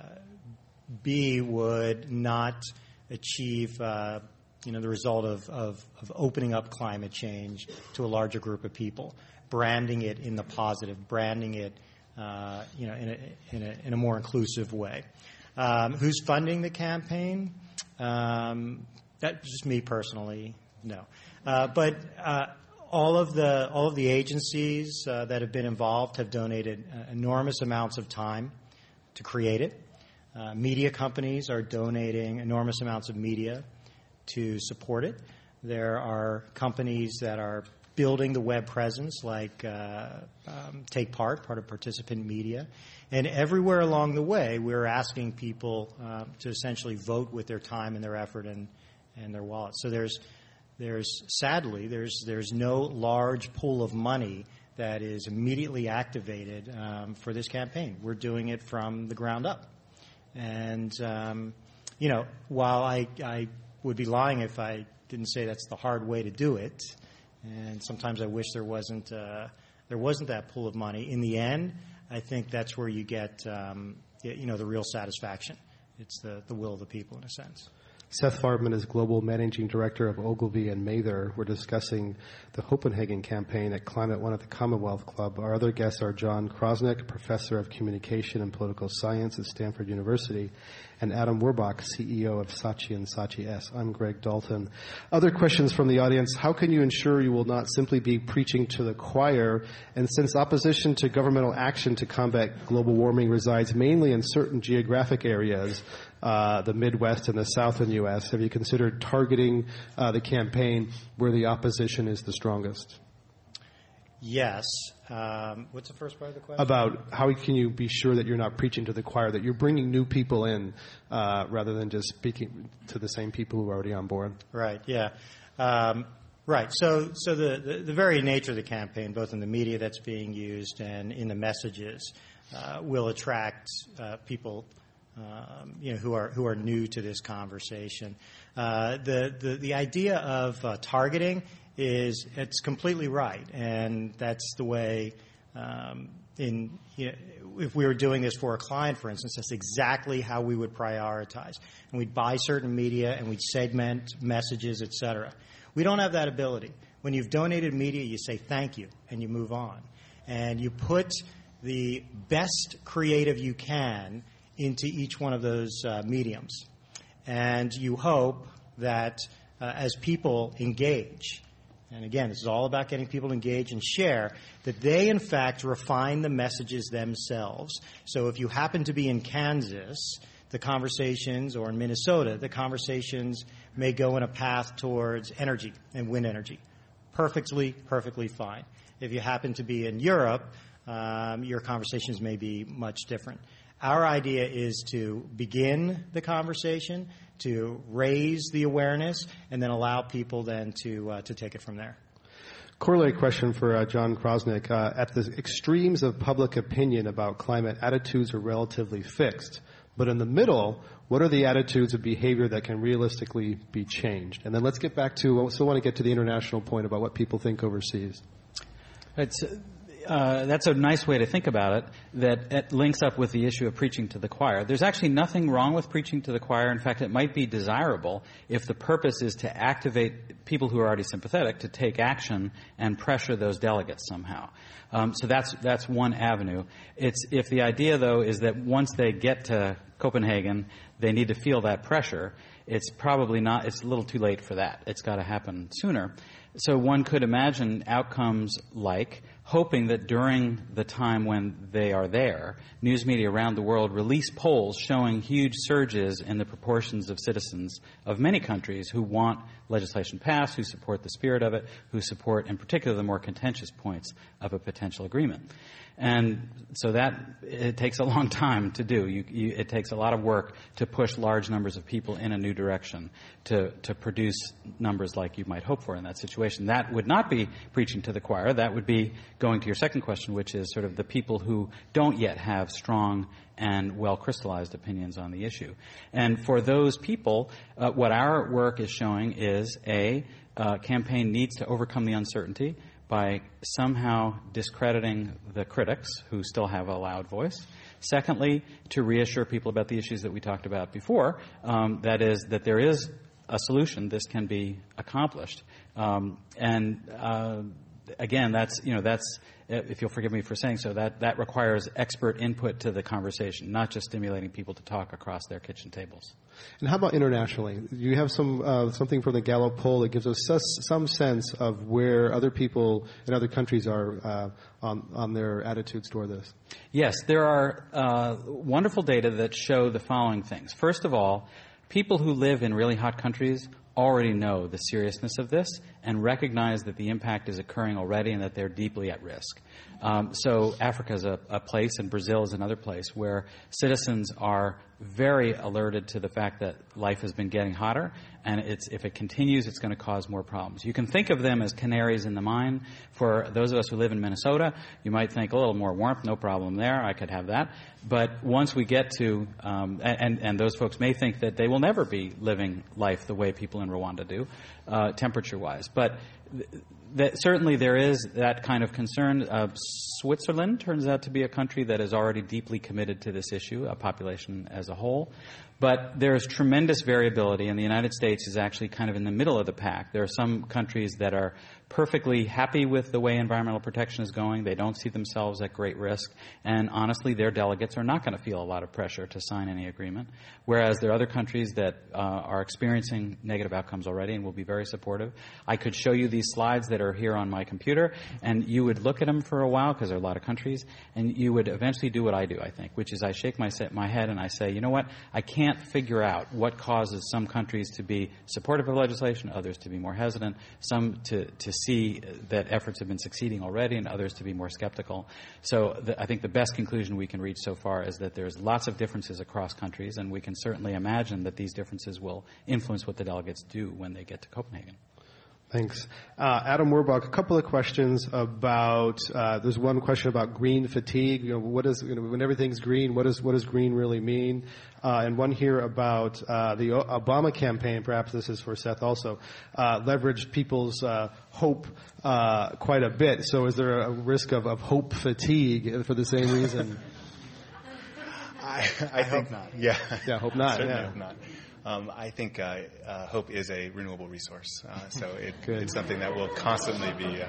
b would not achieve uh, you know the result of, of, of opening up climate change to a larger group of people, branding it in the positive, branding it uh, you know in a, in a in a more inclusive way. Um, who's funding the campaign? Um, that's just me personally. No, uh, but uh, all of the all of the agencies uh, that have been involved have donated uh, enormous amounts of time to create it. Uh, media companies are donating enormous amounts of media to support it. There are companies that are building the web presence, like uh, um, TakePart, part of Participant Media. And everywhere along the way, we're asking people uh, to essentially vote with their time and their effort and, and their wallet. So there's, there's sadly, there's, there's no large pool of money that is immediately activated um, for this campaign. We're doing it from the ground up. And, um, you know, while I, I would be lying if I didn't say that's the hard way to do it, and sometimes I wish there wasn't uh, there wasn't that pool of money. In the end, I think that's where you get um, you know the real satisfaction. It's the the will of the people in a sense. Seth Farbman is Global Managing Director of Ogilvy and Mather. We're discussing the Copenhagen campaign at Climate One at the Commonwealth Club. Our other guests are John Krosnick, Professor of Communication and Political Science at Stanford University, and Adam Werbach, CEO of Saatchi and Saatchi S. I'm Greg Dalton. Other questions from the audience. How can you ensure you will not simply be preaching to the choir? And since opposition to governmental action to combat global warming resides mainly in certain geographic areas, uh, the Midwest and the Southern U.S., have you considered targeting uh, the campaign where the opposition is the strongest? Yes. Um, what's the first part of the question? About how can you be sure that you're not preaching to the choir, that you're bringing new people in uh, rather than just speaking to the same people who are already on board? Right. Yeah. Um, right. So, so the, the, the, very nature of the campaign, both in the media that's being used and in the messages, uh, will attract uh, people. Um, you know, who are who are new to this conversation. Uh, the, the the idea of uh, targeting is it's completely right, and that's the way. Um, in you know, if we were doing this for a client, for instance, that's exactly how we would prioritize, and we'd buy certain media and we'd segment messages, etc. We don't have that ability. When you've donated media, you say thank you and you move on, and you put the best creative you can into each one of those uh, mediums, and you hope that uh, as people engage and again, this is all about getting people engage and share, that they in fact refine the messages themselves. So if you happen to be in Kansas, the conversations, or in Minnesota, the conversations may go in a path towards energy and wind energy. Perfectly, perfectly fine. If you happen to be in Europe, um, your conversations may be much different. Our idea is to begin the conversation, to raise the awareness, and then allow people then to uh, to take it from there. Corollary question for uh, John Krosnick. Uh, at the extremes of public opinion about climate, attitudes are relatively fixed. But in the middle, what are the attitudes of behavior that can realistically be changed? And then let's get back to, I still want to get to the international point about what people think overseas. It's, uh, that's a nice way to think about it that it links up with the issue of preaching to the choir. There's actually nothing wrong with preaching to the choir. In fact, it might be desirable if the purpose is to activate people who are already sympathetic to take action and pressure those delegates somehow. Um, so that's that's one avenue. It's if the idea though is that once they get to Copenhagen, they need to feel that pressure. It's probably not. It's a little too late for that. It's got to happen sooner. So one could imagine outcomes like hoping that during the time when they are there, news media around the world release polls showing huge surges in the proportions of citizens of many countries who want legislation passed, who support the spirit of it, who support, in particular, the more contentious points of a potential agreement. And so that it takes a long [LAUGHS] time to do. You, you, it takes a lot of work to push large numbers of people in a new direction to, to produce numbers like you might hope for in that situation. That would not be preaching to the choir. That would be going to your second question, which is sort of the people who don't yet have strong and well crystallized opinions on the issue. And for those people, uh, what our work is showing is a uh, campaign needs to overcome the uncertainty by somehow discrediting the critics who still have a loud voice. Secondly, to reassure people about the issues that we talked about before, um, that is, that there is a solution, this can be accomplished. Um, and uh, again, that's, you know, that's if you'll forgive me for saying so, that, that requires expert input to the conversation, not just stimulating people to talk across their kitchen tables. And how about internationally? Do you have some uh, something from the Gallup poll that gives us some sense of where other people in other countries are uh, on on their attitudes toward this. Yes, there are uh, wonderful data that show the following things. First of all, people who live in really hot countries already know the seriousness of this and recognize that the impact is occurring already and that they're deeply at risk. Um, so Africa is a, a, place, and Brazil is another place where citizens are very alerted to the fact that life has been getting hotter, and if it continues, it's going to cause more problems. You can think of them as canaries in the mine. For those of us who live in Minnesota, you might think a little more warmth, no problem there. I could have that. But once we get to, um, and, and those folks may think that they will never be living life the way people in Rwanda do, uh, temperature-wise. But that certainly there is that kind of concern. Uh, Switzerland turns out to be a country that is already deeply committed to this issue, a population as a whole. But there is tremendous variability, and the United States is actually kind of in the middle of the pack. There are some countries that are perfectly happy with the way environmental protection is going. They don't see themselves at great risk. And honestly, their delegates are not going to feel a lot of pressure to sign any agreement. Whereas there are other countries that uh, are experiencing negative outcomes already and will be very supportive. I could show you these slides that are here on my computer, and you would look at them for a while because there are a lot of countries, and you would eventually do what I do, I think, which is I shake my, my head and I say, you know what? I can't figure out what causes some countries to be supportive of legislation, others to be more hesitant, some to, to see that efforts have been succeeding already and others to be more skeptical. So the, I think the best conclusion we can reach so far is that there's lots of differences across countries, and we can certainly imagine that these differences will influence what the delegates do when they get to Copenhagen. Thanks. Uh, Adam Werbach, a couple of questions about, uh, there's one question about green fatigue. You know, what is, you know, when everything's green, what, is, what does green really mean? Uh, and one here about uh, the Obama campaign, perhaps this is for Seth also, uh, leveraged people's uh, hope quite a bit. So is there a risk of, of hope fatigue for the same reason? [LAUGHS] I, I, hope not. Yeah. Yeah, hope not. Certainly yeah. hope not. Um, I think uh, uh, hope is a renewable resource, uh, so [LAUGHS] it, it's something that will constantly be uh,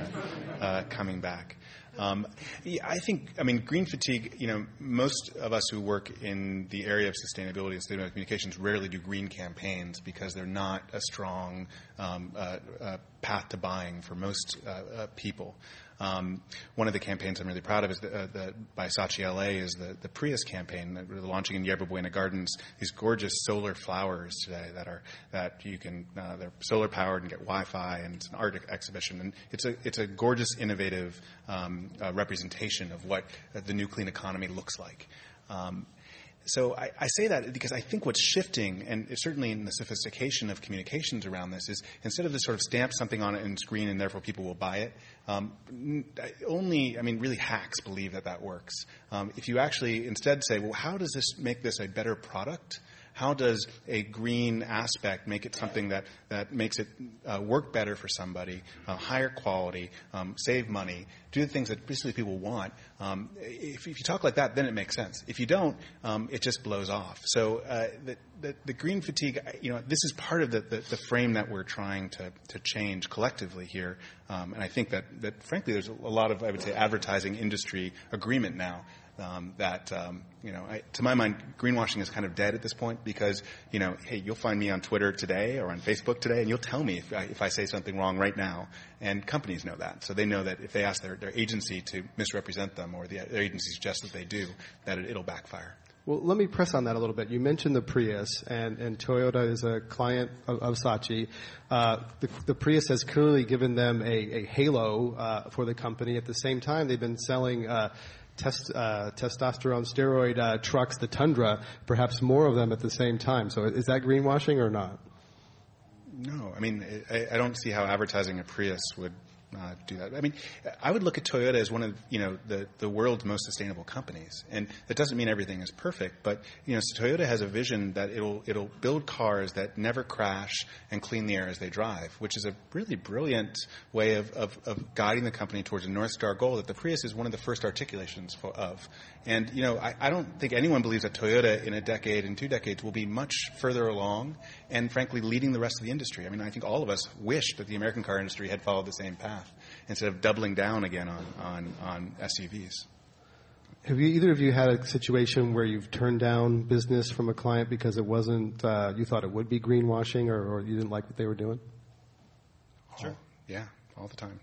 uh, coming back. Um, yeah, I think, I mean, green fatigue, you know, most of us who work in the area of sustainability and sustainable communications rarely do green campaigns because they're not a strong um, uh, uh, path to buying for most uh, uh people. Um, one of the campaigns I'm really proud of is the, uh, the, by Saatchi LA is the, the Prius campaign that we're launching in Yerba Buena Gardens. These gorgeous solar flowers today that are that you can uh, they're solar powered and get Wi-Fi and it's an art exhibition and it's a it's a gorgeous innovative um, uh, representation of what the new clean economy looks like. Um, so I, I, say that because I think what's shifting, and certainly in the sophistication of communications around this, is instead of just sort of stamp something on it and screen and therefore people will buy it, um, only, I mean, really hacks believe that that works. Um, if you actually instead say, well, how does this make this a better product? How does a green aspect make it something that, that makes it uh, work better for somebody, uh, higher quality, um, save money, do the things that basically people want? Um, if, if, you talk like that, then it makes sense. If you don't, um, it just blows off. So uh, the, the, the, green fatigue, you know, this is part of the, the, the, frame that we're trying to, to change collectively here. Um, and I think that, that, frankly, there's a lot of, I would say, advertising industry agreement now um, that um, you know, I, to my mind, greenwashing is kind of dead at this point because you know, hey, you'll find me on Twitter today or on Facebook today, and you'll tell me if I, if I say something wrong right now. And companies know that, so they know that if they ask their, their agency to misrepresent them or the, their agency suggests that they do, that it, it'll backfire. Well, let me press on that a little bit. You mentioned the Prius, and, and Toyota is a client of, of Saatchi. Uh, the, the, Prius has clearly given them a, a halo uh, for the company. At the same time, they've been selling uh, test, uh, testosterone steroid uh, trucks, the Tundra, perhaps more of them at the same time. So is that greenwashing or not? No, I mean, I, I don't see how advertising a Prius would uh, do that. I mean, I would look at Toyota as one of you know the the world's most sustainable companies, and that doesn't mean everything is perfect. But you know, so Toyota has a vision that it'll it'll build cars that never crash and clean the air as they drive, which is a really brilliant way of of, of guiding the company towards a north star goal that the Prius is one of the first articulations for, of. And you know, I, I don't think anyone believes that Toyota in a decade, and two decades, will be much further along, and frankly, leading the rest of the industry. I mean, I think all of us wish that the American car industry had followed the same path instead of doubling down again on on, on SUVs. Have you, either of you had a situation where you've turned down business from a client because it wasn't, uh, you thought it would be greenwashing or, or, you didn't like what they were doing? Sure. Oh, yeah, all the time.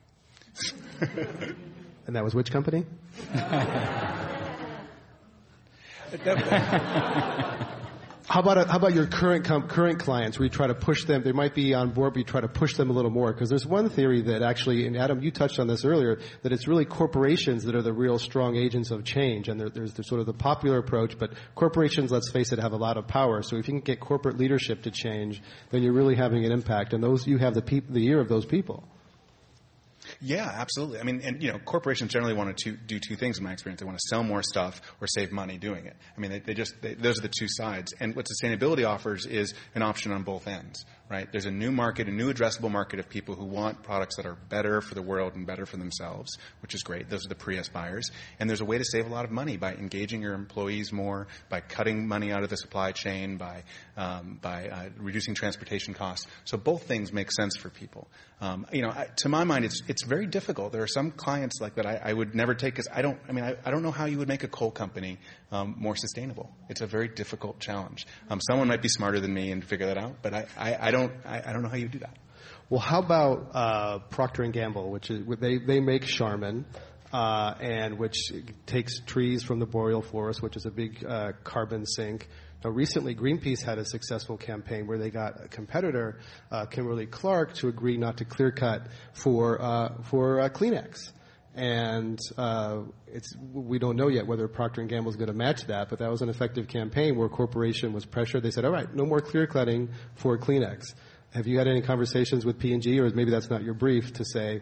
and that was which company? [LAUGHS] [LAUGHS] how about how about your current com- current clients where you try to push them? They might be on board, but you try to push them a little more because there's one theory that actually, and Adam, you touched on this earlier, that it's really corporations that are the real strong agents of change, and there, there's the, sort of the popular approach, but corporations, let's face it, have a lot of power. So if you can get corporate leadership to change, then you're really having an impact, and those you have the peop- the ear of those people. Yeah, absolutely. I mean, and you know, corporations generally want to do two things in my experience. They want to sell more stuff or save money doing it. I mean, they, they just they, those are the two sides. And what sustainability offers is an option on both ends, right? There's a new market, a new addressable market of people who want products that are better for the world and better for themselves, which is great. Those are the Prius buyers. And there's a way to save a lot of money by engaging your employees more, by cutting money out of the supply chain, by, um, by uh, reducing transportation costs. So both things make sense for people. Um, you know, I, to my mind, it's, it's very difficult. There are some clients like that I, I would never take because I don't, I mean, I, I don't know how you would make a coal company um, more sustainable. It's a very difficult challenge. Um, someone might be smarter than me and figure that out, but I, I, I don't, I, I, don't know how you do that. Well, how about uh, Procter and Gamble, which is they they make Charmin. Uh, and which takes trees from the boreal forest, which is a big uh, carbon sink. Now, recently, Greenpeace had a successful campaign where they got a competitor, uh, Kimberly Clark, to agree not to clear cut for uh, for uh, Kleenex and uh, it's we don't know yet whether Procter and Gamble is going to match that. But that was an effective campaign where a corporation was pressured. They said, "All right, no more clear cutting for Kleenex." Have you had any conversations with P&G, or maybe that's not your brief to say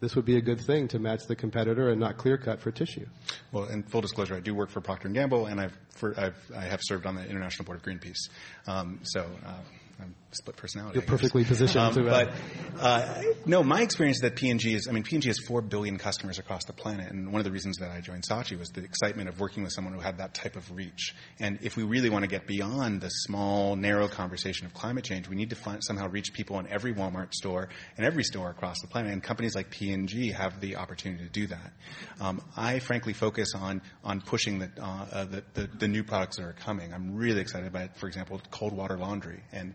this would be a good thing to match the competitor and not clear cut for tissue? Well, in full disclosure, I do work for Procter and Gamble, and I've, for, I've I have served on the international board of Greenpeace. Um, so. Uh, I'm split personality. You're perfectly positioned um, to. Uh, but uh, no, my experience is that P&G is. I mean, P&G has four billion customers across the planet, and one of the reasons that I joined Saatchi was the excitement of working with someone who had that type of reach. And if we really want to get beyond the small, narrow conversation of climate change, we need to find, somehow reach people in every Walmart store and every store across the planet. And companies like P&G have the opportunity to do that. Um, I frankly focus on on pushing the, uh, uh, the, the the new products that are coming. I'm really excited about, for example, cold water laundry and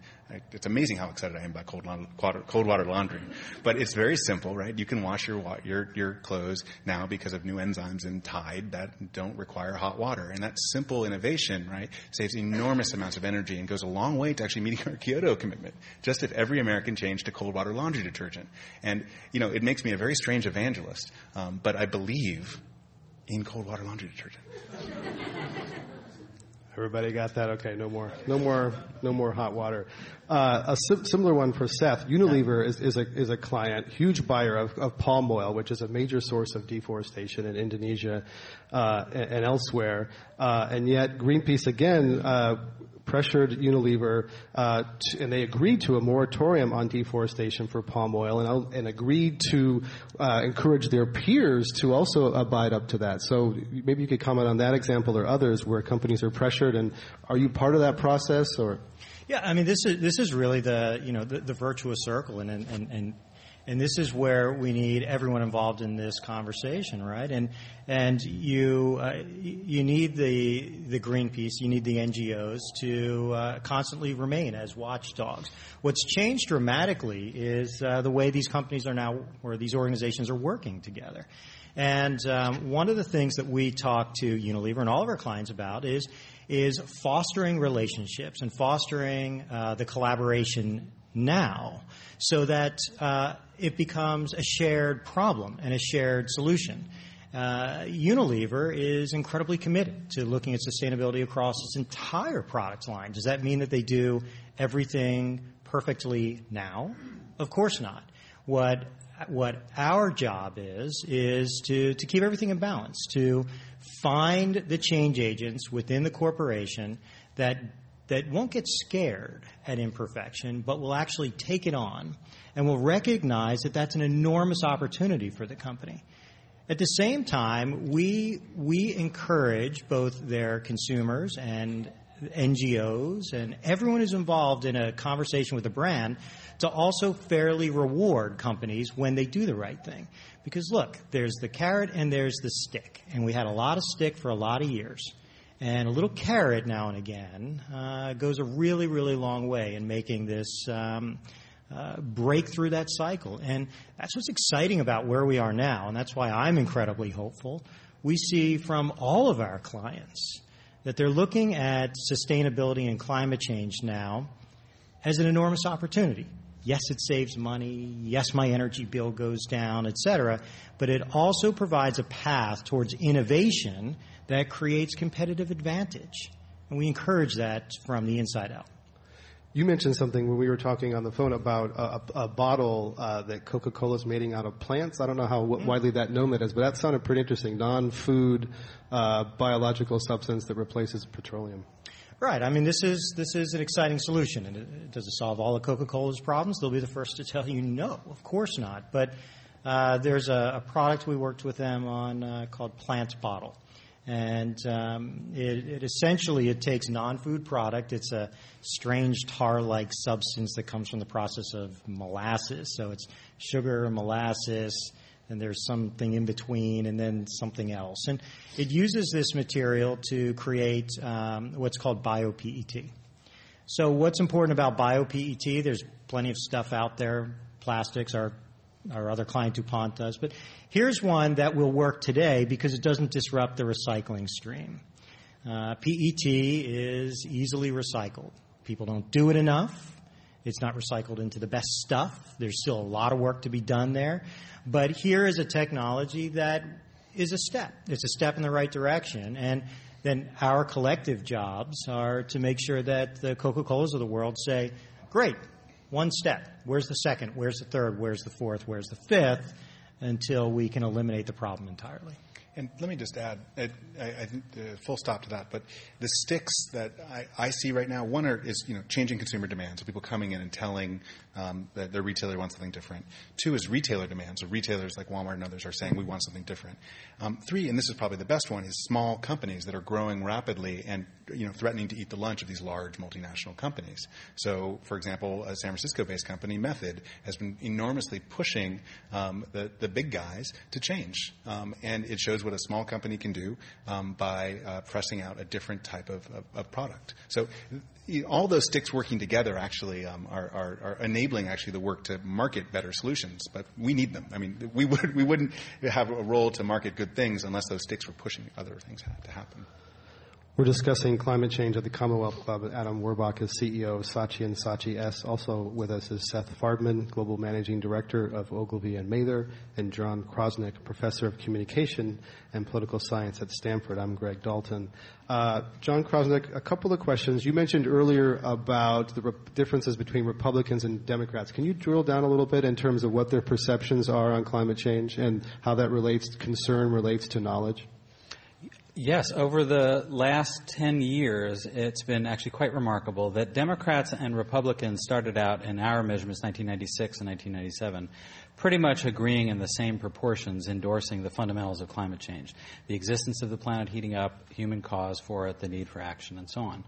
it's amazing how excited I am about cold water, cold water laundry. But it's very simple, right? You can wash your, your, your clothes now because of new enzymes in Tide that don't require hot water. And that simple innovation, right, saves enormous amounts of energy and goes a long way to actually meeting our Kyoto commitment. Just if every American changed to cold water laundry detergent. And, you know, it makes me a very strange evangelist, um, but I believe in cold water laundry detergent. [LAUGHS] Everybody got that? Okay, no more, no more, no more hot water. Uh, a sim- similar one for Seth. Unilever is, is a is a client, huge buyer of, of palm oil, which is a major source of deforestation in Indonesia uh, and, and, elsewhere. Uh, and yet, Greenpeace again uh, pressured Unilever, uh, to, and they agreed to a moratorium on deforestation for palm oil, and, and agreed to uh, encourage their peers to also abide up to that. So maybe you could comment on that example or others where companies are pressured, and are you part of that process or? Yeah, I mean, this is this is really the you know the, the virtuous circle, and and and and this is where we need everyone involved in this conversation, right? And and you uh, you need the the Greenpeace, you need the NGOs to uh, constantly remain as watchdogs. What's changed dramatically is uh, the way these companies are now, or these organizations are working together. And um, one of the things that we talk to Unilever and all of our clients about is is fostering relationships and fostering uh, the collaboration now so that uh, it becomes a shared problem and a shared solution. Uh, Unilever is incredibly committed to looking at sustainability across its entire product line. Does that mean that they do everything perfectly now? Of course not. What what our job is is to, to keep everything in balance, to find the change agents within the corporation that that won't get scared at imperfection, but will actually take it on and will recognize that that's an enormous opportunity for the company. At the same time, we, we encourage both their consumers and NGOs and everyone who's involved in a conversation with a brand to also fairly reward companies when they do the right thing. Because look, there's the carrot and there's the stick. And we had a lot of stick for a lot of years. And a little carrot now and again uh, goes a really, really long way in making this um, uh, break through that cycle. And that's what's exciting about where we are now. And that's why I'm incredibly hopeful. We see from all of our clients that they're looking at sustainability and climate change now as an enormous opportunity. Yes, it saves money. Yes, my energy bill goes down, et cetera. But it also provides a path towards innovation that creates competitive advantage. And we encourage that from the inside out. You mentioned something when we were talking on the phone about a, a bottle uh, that Coca-Cola is making out of plants. I don't know how mm-hmm. widely that known that is, but that sounded pretty interesting. Non-food uh, biological substance that replaces petroleum. Right. I mean, this is this is an exciting solution, and it, does it solve all of Coca-Cola's problems? They'll be the first to [LAUGHS] tell you no, of course not. But uh, there's a, a, product we worked with them on uh, called Plant Bottle, and um, it, it, essentially it takes non-food product. It's a strange tar-like substance that comes from the process of molasses. So it's sugar, molasses, and there's something in between, and then something else. And it uses this material to create um, what's called bio-PET. So what's important about bio-PET? There's plenty of stuff out there. Plastics, our our other client DuPont does, but here's one that will work today because it doesn't disrupt the recycling stream. Uh, PET is easily recycled. People don't do it enough. It's not recycled into the best stuff. There's still a lot of work to be done there. But here is a technology that is a step. It's a step in the right direction. And then our collective jobs are to make sure that the Coca Colas of the world say, great, one step. Where's the second? Where's the third? Where's the fourth? Where's the fifth? Until we can eliminate the problem entirely. And let me just add, I, I the full stop to that. But the sticks that I, I see right now, one are, is you know changing consumer demand, so people coming in and telling um, that their retailer wants something different. Two is retailer demand, so retailers like Walmart and others are saying we want something different. Um, three, and this is probably the best one, is small companies that are growing rapidly and you know threatening to eat the lunch of these large multinational companies. So, for example, a San Francisco-based company, Method, has been enormously pushing um, the the big guys to change, um, and it shows what a small company can do um, by uh, pressing out a different type of, of, of product. So all those sticks working together actually um, are, are, are, enabling actually the work to market better solutions. But we need them. I mean, we would we wouldn't have a role to market good things unless those sticks were pushing other things to happen. We're discussing climate change at the Commonwealth Club. Adam Werbach is CEO of Saatchi and Saatchi S. Also with us is Seth Farbman, Global Managing Director of Ogilvy and Mather, and John Krosnick, Professor of Communication and Political Science at Stanford. I'm Greg Dalton. Uh, John Krosnick, a couple of questions. You mentioned earlier about the re- differences between Republicans and Democrats. Can you drill down a little bit in terms of what their perceptions are on climate change and how that relates, concern relates to knowledge? Yes, over the last 10 years, it's been actually quite remarkable that Democrats and Republicans started out in our measurements 1996 and 1997 pretty much agreeing in the same proportions, endorsing the fundamentals of climate change the existence of the planet heating up, human cause for it, the need for action, and so on.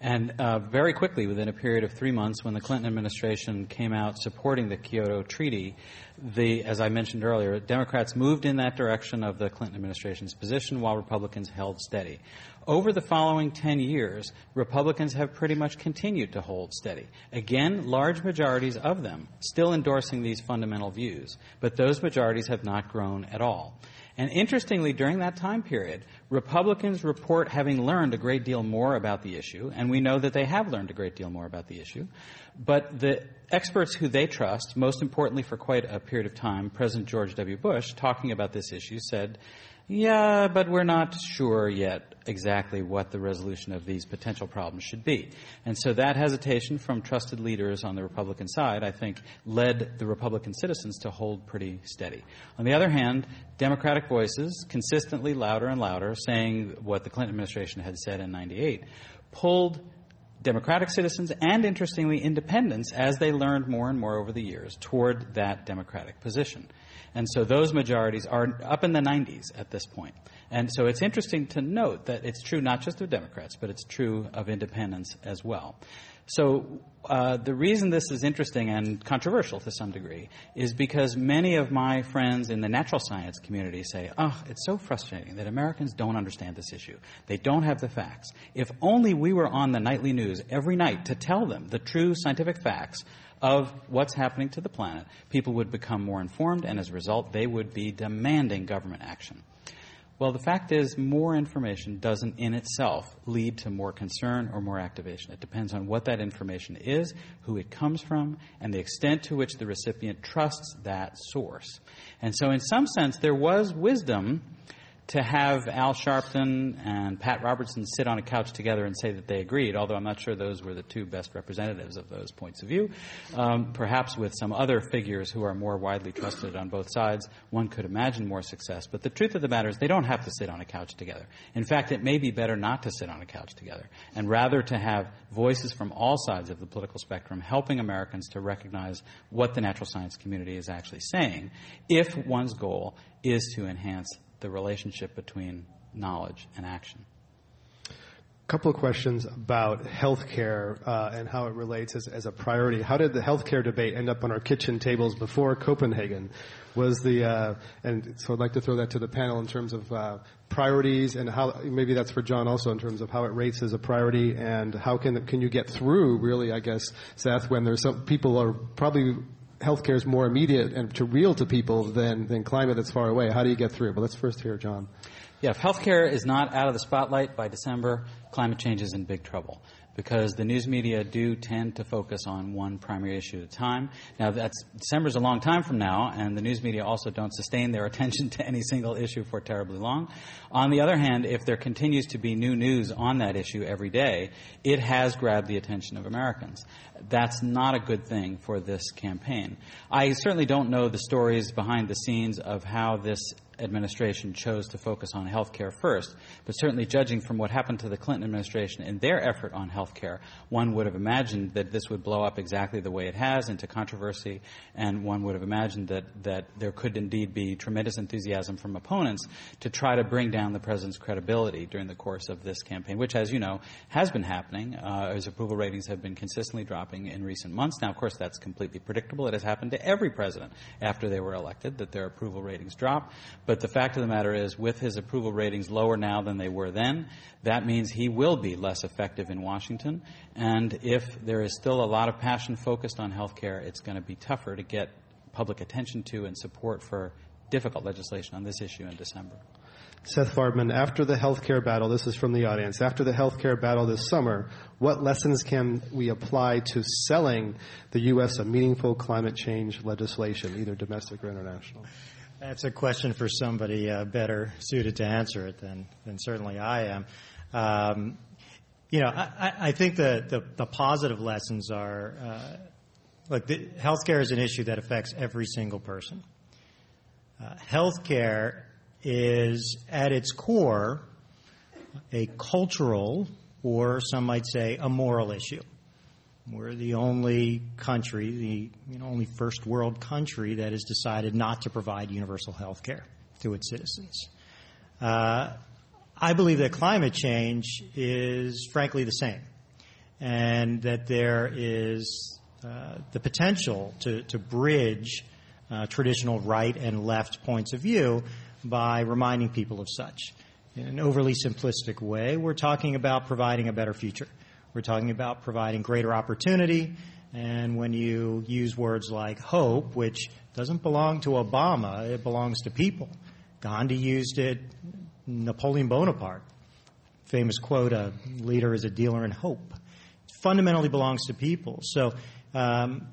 And uh, very quickly, within a period of three months, when the Clinton administration came out supporting the Kyoto Treaty, the, as I mentioned earlier, Democrats moved in that direction of the Clinton administration's position while Republicans held steady. Over the following 10 years, Republicans have pretty much continued to hold steady. Again, large majorities of them still endorsing these fundamental views, but those majorities have not grown at all. And interestingly, during that time period, Republicans report having learned a great deal more about the issue, and we know that they have learned a great deal more about the issue. But the experts who they trust, most importantly for quite a period of time, President George W. Bush, talking about this issue, said yeah, but we're not sure yet exactly what the resolution of these potential problems should be. And so that hesitation from trusted leaders on the Republican side, I think, led the Republican citizens to hold pretty steady. On the other hand, Democratic voices, consistently louder and louder, saying what the Clinton administration had said in 98, pulled Democratic citizens and, interestingly, independents as they learned more and more over the years toward that Democratic position. And so those majorities are up in the 90s at this point. And so it's interesting to note that it's true not just of Democrats, but it's true of independents as well. So uh, the reason this is interesting and controversial to some degree is because many of my friends in the natural science community say, oh, it's so frustrating that Americans don't understand this issue. They don't have the facts. If only we were on the nightly news every night to tell them the true scientific facts of what's happening to the planet, people would become more informed, and as a result, they would be demanding government action. Well, the fact is, more information doesn't in itself lead to more concern or more activation. It depends on what that information is, who it comes from, and the extent to which the recipient trusts that source. And so, in some sense, there was wisdom to have Al Sharpton and Pat Robertson sit on a couch together and say that they agreed, although I'm not sure those were the two best representatives of those points of view. Um, perhaps with some other figures who are more widely trusted on both sides, one could imagine more success. But the truth of the matter is they don't have to sit on a couch together. In fact, it may be better not to sit on a couch together, and rather to have voices from all sides of the political spectrum helping Americans to recognize what the natural science community is actually saying if one's goal is to enhance the relationship between knowledge and action. A couple of questions about healthcare uh, and how it relates as, as, a priority. How did the healthcare debate end up on our kitchen tables before Copenhagen? Was the uh, and so I'd like to throw that to the panel in terms of uh, priorities and how maybe that's for John also in terms of how it rates as a priority and how can can you get through really I guess Seth when there's some people are probably healthcare is more immediate and to real to people than, than climate that's far away. How do you get through? But let's first hear John. Yeah, if healthcare is not out of the spotlight by December, climate change is in big trouble because the news media do tend to focus on one primary issue at a time. Now, that's December's a long time from now, and the news media also don't sustain their [LAUGHS] attention to any single issue for terribly long. On the other hand, if there continues to be new news on that issue every day, it has grabbed the attention of Americans. That's not a good thing for this campaign. I certainly don't know the stories behind the scenes of how this administration chose to focus on health care first. But certainly, judging from what happened to the Clinton administration in their effort on health care, one would have imagined that this would blow up exactly the way it has into controversy, and one would have imagined that, that there could indeed be tremendous enthusiasm from opponents to try to bring down the president's credibility during the course of this campaign, which, as you know, has been happening. Uh, his approval ratings have been consistently dropping in recent months. Now, of course, that's completely predictable. It has happened to every president after they were elected that their approval ratings drop. But the fact of the matter is, with his approval ratings lower now than they were then, that means he will be less effective in Washington. And if there is still a lot of passion focused on health care, it's going to be tougher to get public attention to and support for difficult legislation on this issue in December. Seth Farbman, after the healthcare battle, this is from the audience, after the healthcare battle this summer, what lessons can we apply to selling the U.S. a meaningful climate change legislation, either domestic or international? That's a question for somebody uh, better suited to answer it than, than certainly I am. Um, you know, I, I think the, the, the, positive lessons are uh, look, the, healthcare is an issue that affects every single person. Uh, healthcare is at its core a cultural, or some might say a moral issue. We're the only country, the you know, only first world country that has decided not to provide universal health care to its citizens. Uh, I believe that climate change is frankly the same, and that there is uh, the potential to, to bridge uh, traditional right and left points of view by reminding people of such. In an overly simplistic way, we're talking about providing a better future. We're talking about providing greater opportunity. And when you use words like hope, which doesn't belong to Obama, it belongs to people. Gandhi used it, Napoleon Bonaparte. Famous quote, a leader is a dealer in hope. It fundamentally belongs to people. So um,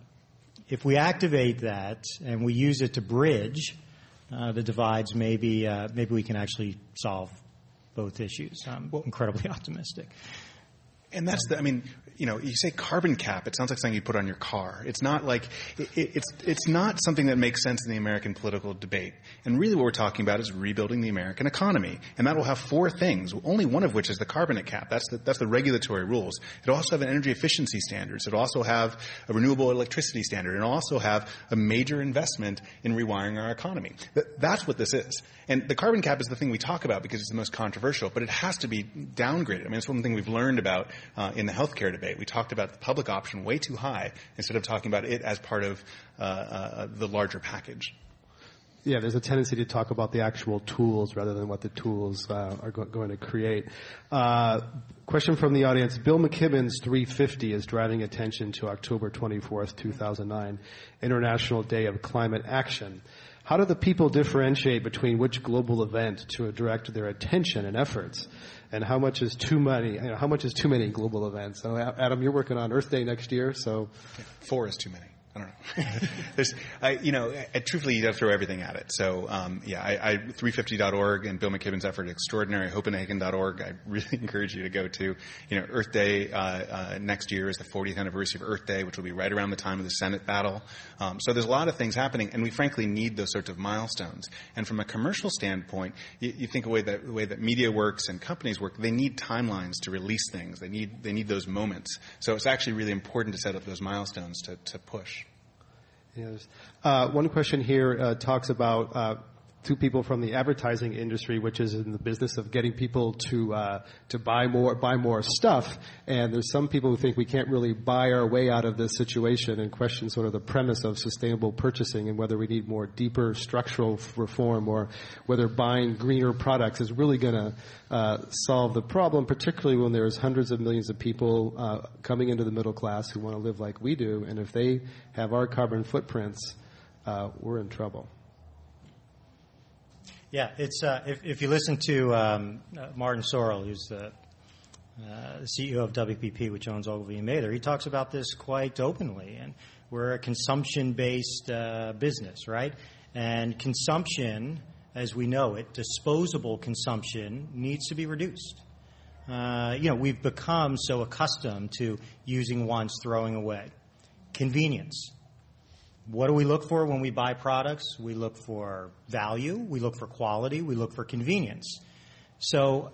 if we activate that and we use it to bridge uh, the divides, maybe, uh, maybe we can actually solve both issues. I'm incredibly [LAUGHS] optimistic. And that's the, I mean, you know, you say carbon cap, it sounds like something you put on your car. It's not like, it, it's, it's not something that makes sense in the American political debate. And really what we're talking about is rebuilding the American economy. And that will have four things, only one of which is the carbon cap. That's the, that's the regulatory rules. It'll also have an energy efficiency standards. It'll also have a renewable electricity standard. And it'll also have a major investment in rewiring our economy. That, that's what this is. And the carbon cap is the thing we talk about because it's the most controversial, but it has to be downgraded. I mean, it's one thing we've learned about uh, in the healthcare debate. We talked about the public option way too high instead of talking about it as part of uh, uh, the larger package. Yeah, there's a tendency to talk about the actual tools rather than what the tools uh, are go- going to create. Uh, question from the audience. Bill McKibben's 350 is driving attention to October 24th, 2009, International Day of Climate Action. How do the people differentiate between which global event to direct their attention and efforts? And how much is too many, you know, how much is too many global events? So Adam, you're working on Earth Day next year, so. Four is too many. I don't know. [LAUGHS] There's, I, you know, I, truthfully, you got to throw everything at it. So, um, yeah, I, I 350.org and Bill McKibben's effort extraordinary. Hopenhagen.org. I [LAUGHS] really encourage you to go to. You know, Earth Day uh, uh, next year is the 40th anniversary of Earth Day, which will be right around the time of the Senate battle. Um, so there's a lot of things happening, and we frankly need those sorts of milestones. And from a commercial standpoint, you, you think way that the way that media works and companies work, they need timelines to release things. They need they need those moments. So it's actually really important to set up those milestones to, to push. Yes. Uh, one question here uh, talks about uh, two people from the advertising industry, which is in the business of getting people to uh, to buy more buy more stuff. And there's some people who think we can't really buy our way out of this situation and question sort of the premise of sustainable purchasing and whether we need more deeper structural reform or whether buying greener products is really going to uh, solve the problem, particularly when there's hundreds of millions of people uh, coming into the middle class who want to live like we do, and if they have our carbon footprints, uh, we're in trouble. Yeah, it's uh, if, if you listen to um, uh, Martin Sorrell, who's the, uh, CEO of WPP, which owns Ogilvy and Mather, he talks about this quite openly. And we're a consumption-based uh, business, right? And consumption, as we know it, disposable consumption needs to be reduced. Uh, you know, we've become so accustomed to using once, throwing away. Convenience what do we look for when we buy products? We look for value, we look for quality, we look for convenience. So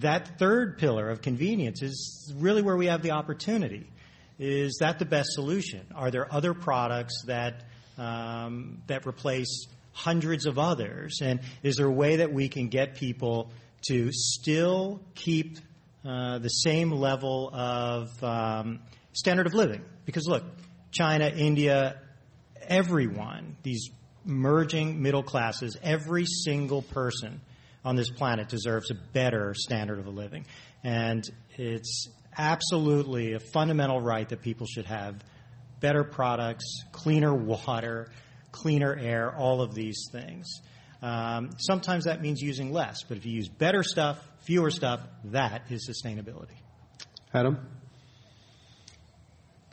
that third pillar of convenience is really where we have the opportunity. Is that the best solution? Are there other products that um, that replace hundreds of others? And is there a way that we can get people to still keep uh, the same level of um, standard of living? Because look, China, India, everyone, these merging middle classes, every single person on this planet deserves a better standard of a living. And it's absolutely a fundamental right that people should have better products, cleaner water, cleaner air, all of these things. Um, sometimes that means using less, but if you use better stuff, fewer stuff, that is sustainability. Adam?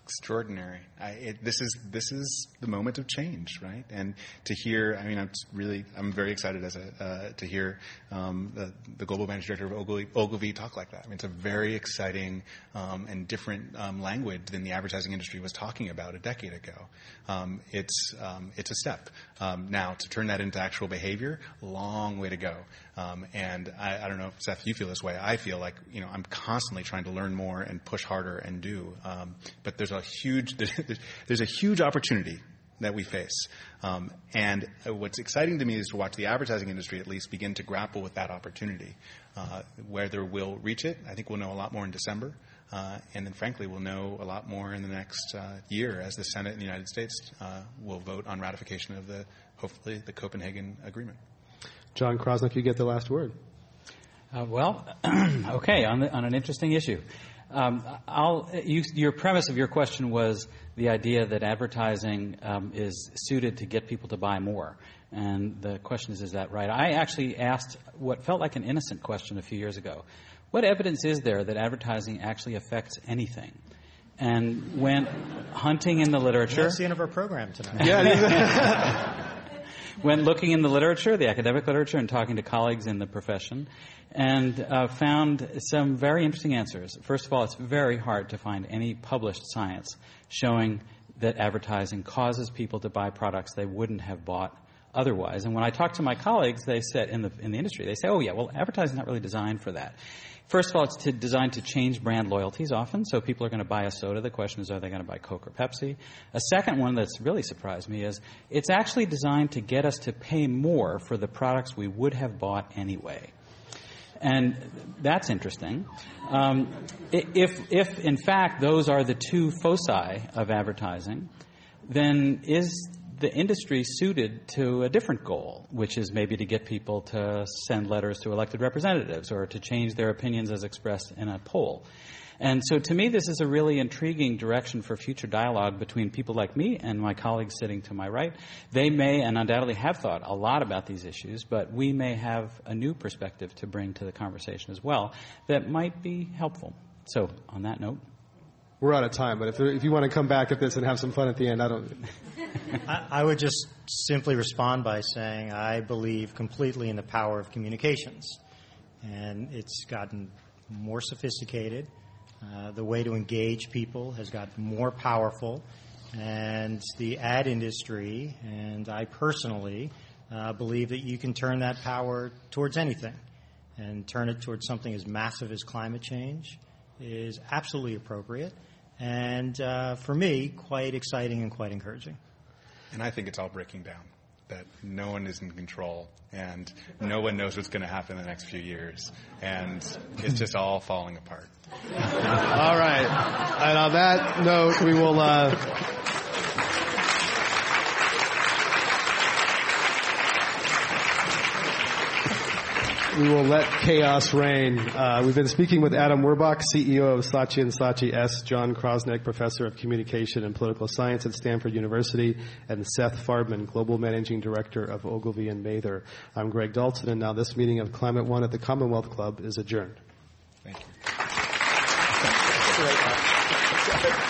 Extraordinary. I, it, this is this is the moment of change, right? And to hear, I mean, I'm really, I'm very excited as a uh, to hear um, the, the, global managing director of Ogilvy, Ogilvy, talk like that. I mean, it's a very exciting um, and different um, language than the advertising industry was talking about a decade ago. Um, it's um, it's a step um, now to turn that into actual behavior. Long way to go. And I, I, don't know, if Seth, you feel this way. I feel like you know I'm constantly trying to learn more and push harder and do. but there's a huge there's, [LAUGHS] there's a huge opportunity that we face. Um, and what's exciting to me is to watch the advertising industry at least begin to grapple with that opportunity. Uh, whether we'll reach it, I think we'll know a lot more in December. Uh, and then, frankly, we'll know a lot more in the next uh, year as the Senate in the United States uh, will vote on ratification of the, hopefully, the Copenhagen Agreement. John Krosnick, you get the last word. Uh, well, [CLEARS THROAT] okay, on, the, on an interesting issue. Um, you, your premise of your question was the idea that advertising um, is suited to get people to buy more. And the question is, is that right? I actually asked what felt like an innocent question a few years ago. What evidence is there that advertising actually affects anything? And went hunting in the literature. That's the end of our program tonight. Yeah. [LAUGHS] [LAUGHS] went looking in the literature, the academic literature, and talking to colleagues in the profession, and uh, found some very interesting answers. First of all, it's very hard to find any published science showing that advertising causes people to buy products they wouldn't have bought otherwise. And when I talk to my colleagues, they said in the in the industry, they say, "Oh yeah, well, advertising is not really designed for that." First of all, it's to, designed to change brand loyalties often. So people are going to buy a soda. The question is, are they going to buy Coke or Pepsi? A second one that's really surprised me is it's actually designed to get us to pay more for the products we would have bought anyway. And that's interesting. Um, if, if, in fact, those are the two foci of advertising, then is the industry suited to a different goal, which is maybe to get people to send letters to elected representatives or to change their opinions as expressed in a poll? And so to me, this is a really intriguing direction for future dialogue between people like me and my colleagues sitting to my right. They may and undoubtedly have thought a lot about these issues, but we may have a new perspective to bring to the conversation as well that might be helpful. So on that note, we're out of time. But if, if you want to come back at this and have some fun at the end, I don't. [LAUGHS] I, I would just simply respond by saying I believe completely in the power of communications, and it's gotten more sophisticated. Uh, the way to engage people has gotten more powerful, and the ad industry and I personally uh, believe that you can turn that power towards anything, and turn it towards something as massive as climate change is absolutely appropriate, and uh, for me, quite exciting and quite encouraging. And I think it's all breaking down. That no one is in control, and no one knows what's going to happen in the next few years, and it's just all falling apart. all right. And on that note, we will. Uh, we will let chaos reign. Uh, we've been speaking with Adam Werbach, CEO of Saatchi and Saatchi S, John Krosnick, Professor of Communication and Political Science at Stanford University, and Seth Farbman, Global Managing Director of Ogilvy and Mather. I'm Greg Dalton, and now this meeting of Climate One at the Commonwealth Club is adjourned. Thank you.